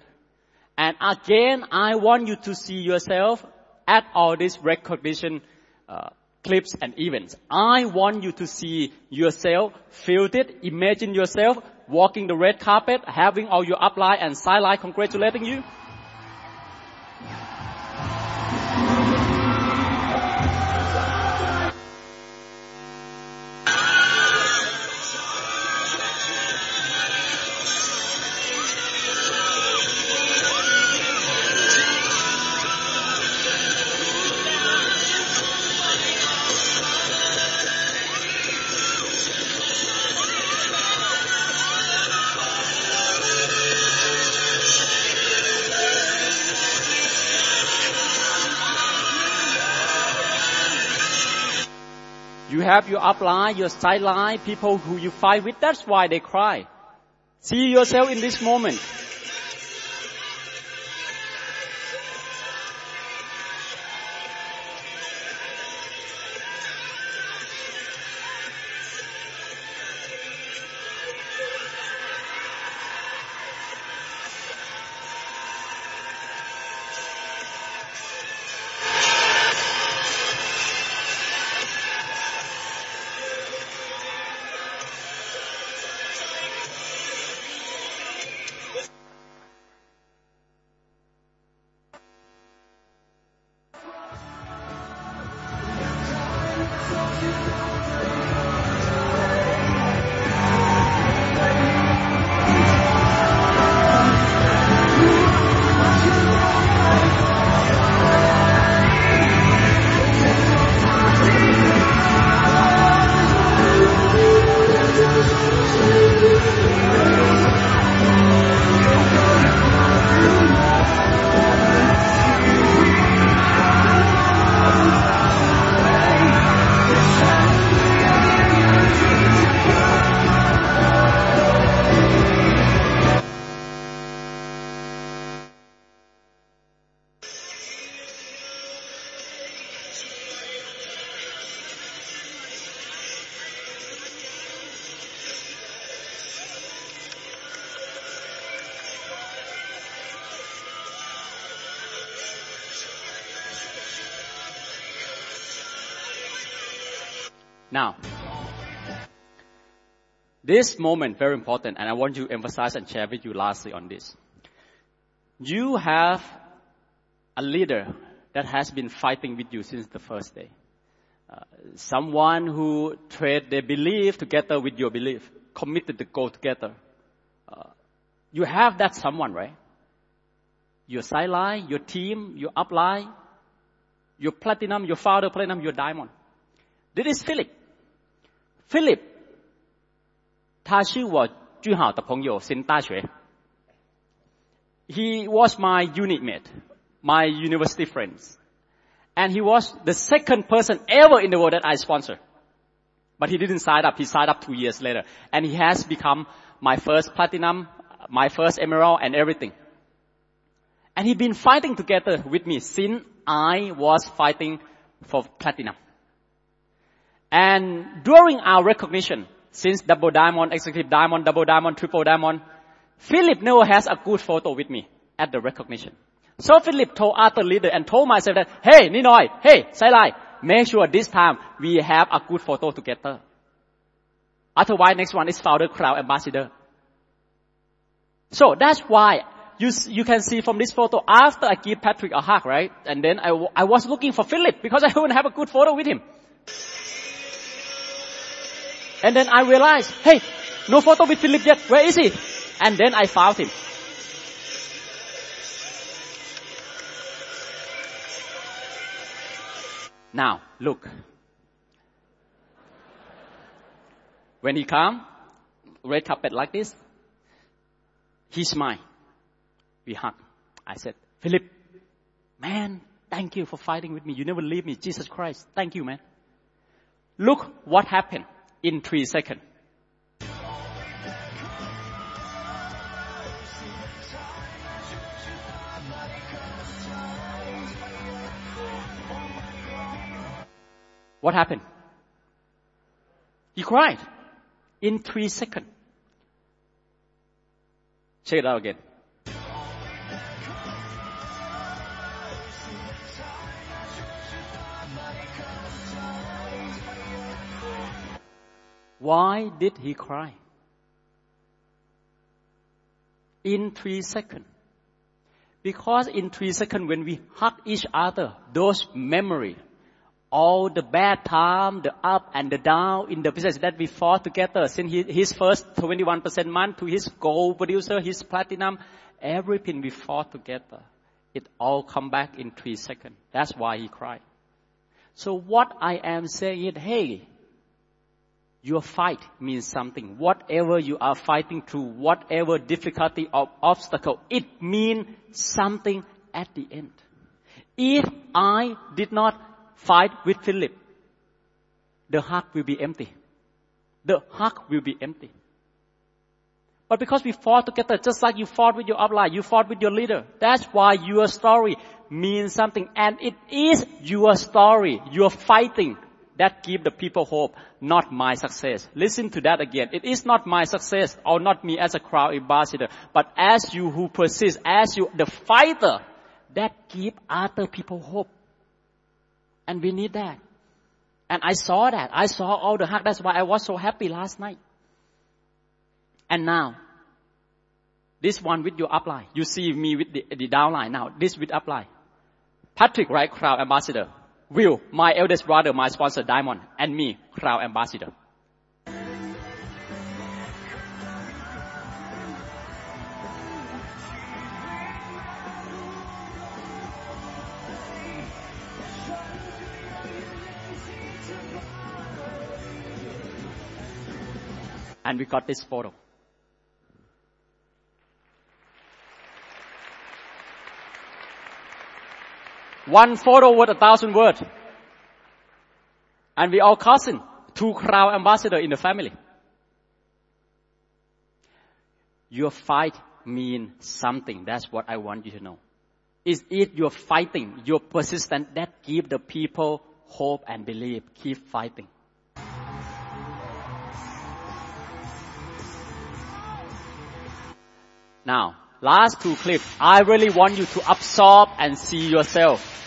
And again, I want you to see yourself at all these recognition uh, clips and events. I want you to see yourself, feel it, imagine yourself walking the red carpet, having all your upline and sideline congratulating you. Have your upline, your sideline, people who you fight with. That's why they cry. See yourself in this moment. This moment very important, and I want to emphasize and share with you lastly on this. You have a leader that has been fighting with you since the first day. Uh, someone who trade their belief together with your belief, committed to go together. Uh, you have that someone, right? Your sideline, your team, your upline, your platinum, your founder platinum, your diamond. This is Philip. Philip 他是我最好的朋友，since 大学。He was my unit mate, my university friends. And he was the second person ever in the world that I sponsor. But he didn't sign up. He signed up two years later. And he has become my first platinum, my first emerald and everything. And he's been fighting together with me since I was fighting for platinum. And during our recognition, since double diamond, executive diamond, double diamond, triple diamond, Philip never has a good photo with me at the recognition. So Philip told other leader and told myself that, hey, Ninoy, hey, Sai Lai, make sure this time we have a good photo together. Otherwise, next one is founder crown ambassador. So that's why you, you can see from this photo after I give Patrick a hug, right? And then I, I was looking for Philip because I wouldn't have a good photo with him. And then I realized, hey, no photo with Philip yet. Where is he? And then I found him. Now, look. When he come, red carpet like this, he smiled. We hug. I said, Philip, man, thank you for fighting with me. You never leave me. Jesus Christ, thank you, man. Look what happened in three seconds. What happened? He cried in three seconds. Check it out again. Why did he cry? In three seconds. Because in three seconds when we hug each other, those memory, all the bad time, the up and the down in the business that we fought together since his first 21% month to his gold producer, his platinum, everything we fought together. It all come back in three seconds. That's why he cried. So what I am saying is, hey, your fight means something. Whatever you are fighting through, whatever difficulty or obstacle, it means something at the end. If I did not fight with Philip, the heart will be empty. The heart will be empty. But because we fought together, just like you fought with your upline, you fought with your leader. That's why your story means something. And it is your story. You're fighting that give the people hope, not my success. Listen to that again. It is not my success or not me as a crown ambassador, but as you who persist, as you, the fighter, that give other people hope. And we need that. And I saw that. I saw all the hug. That's why I was so happy last night. And now, this one with your upline. You see me with the, the downline now. This with upline. Patrick, right, crown ambassador. Will, my eldest brother, my sponsor, Diamond, and me, Crown Ambassador. And we got this photo. One photo worth a thousand words. And we all cousin, two crown ambassador in the family. Your fight means something. That's what I want you to know. Is it your fighting, your persistence that give the people hope and believe? Keep fighting. Now, last two clips, I really want you to absorb and see yourself.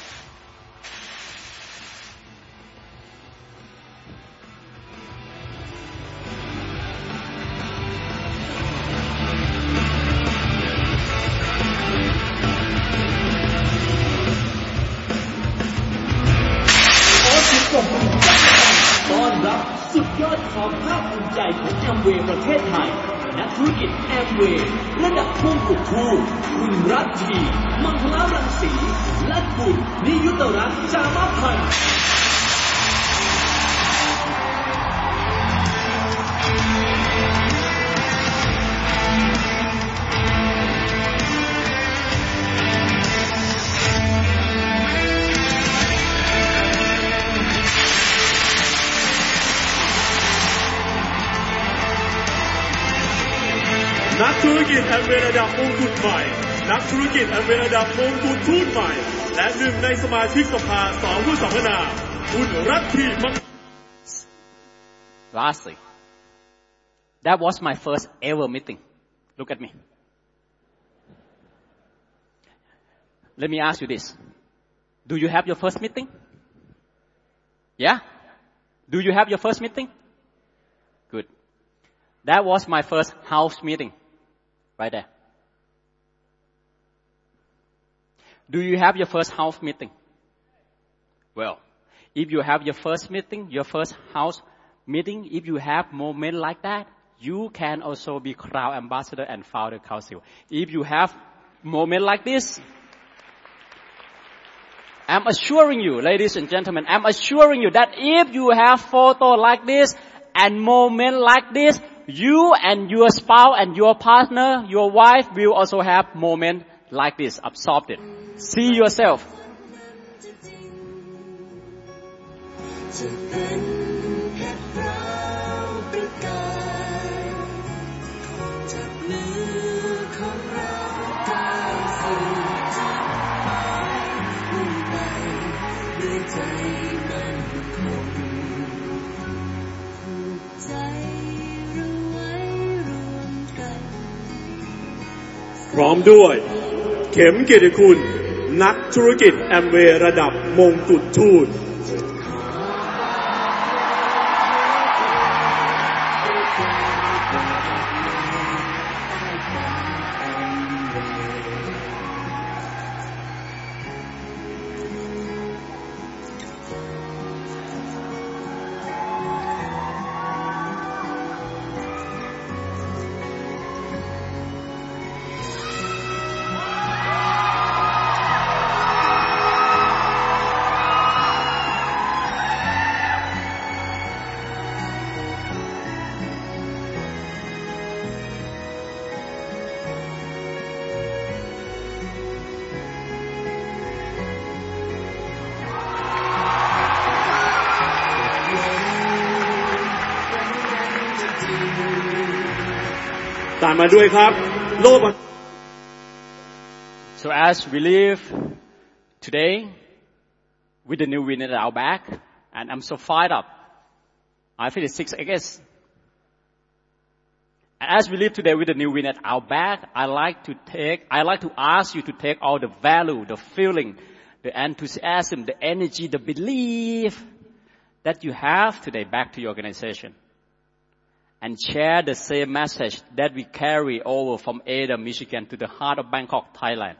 มาชิกสภาสองผู้สัมมนา คุณรัตทีมัง Lastly, that was my first ever meeting. Look at me. Let me ask you this. Do you have your first meeting? Yeah? Do you have your first meeting? Good. That was my first house meeting. Right there. Do you have your first house meeting? Well, if you have your first meeting, your first house meeting, if you have moment like that, you can also be crown ambassador and founder council. If you have moment like this, I'm assuring you, ladies and gentlemen, I'm assuring you that if you have photo like this and moment like this, you and your spouse and your partner, your wife will also have moment like this, absorbed it. See yourself. จะเป็นเพชรราวประกายจับมือของเราก้าวสู่จุดหมายมุ่งไปด้วยใจมันคงผูกใจเราไว้รวมกัน พร้อมด้วย เข็มเกียรติคุณ นักธุรกิจแอมเวย์ระดับมงกุฎทูต มมาด้วยครับ โลก So as we leave today with the new win at our back, and I'm so fired up. I feel it's six against. And as we leave today with the new win at our back, I like to take, I like to ask you to take all the value, the feeling, the enthusiasm, the energy, the belief that you have today back to your organization. And share the same message that we carry over from Ada, Michigan to the heart of Bangkok, Thailand.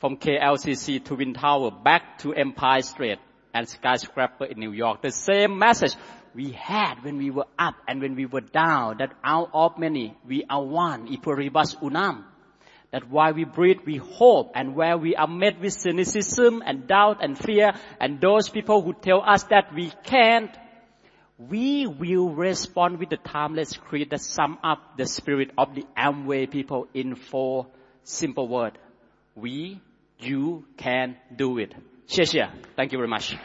From KLCC to Twin Tower back to Empire State and skyscraper in New York. The same message we had when we were up and when we were down, that out of many, we are one, Ipuribas Unam. That while we breathe, we hope, and where we are met with cynicism and doubt and fear, and those people who tell us that we can't, we will respond with the timeless creed that sum up the spirit of the Amway people in four simple words. We, you can do it. Thank you very much.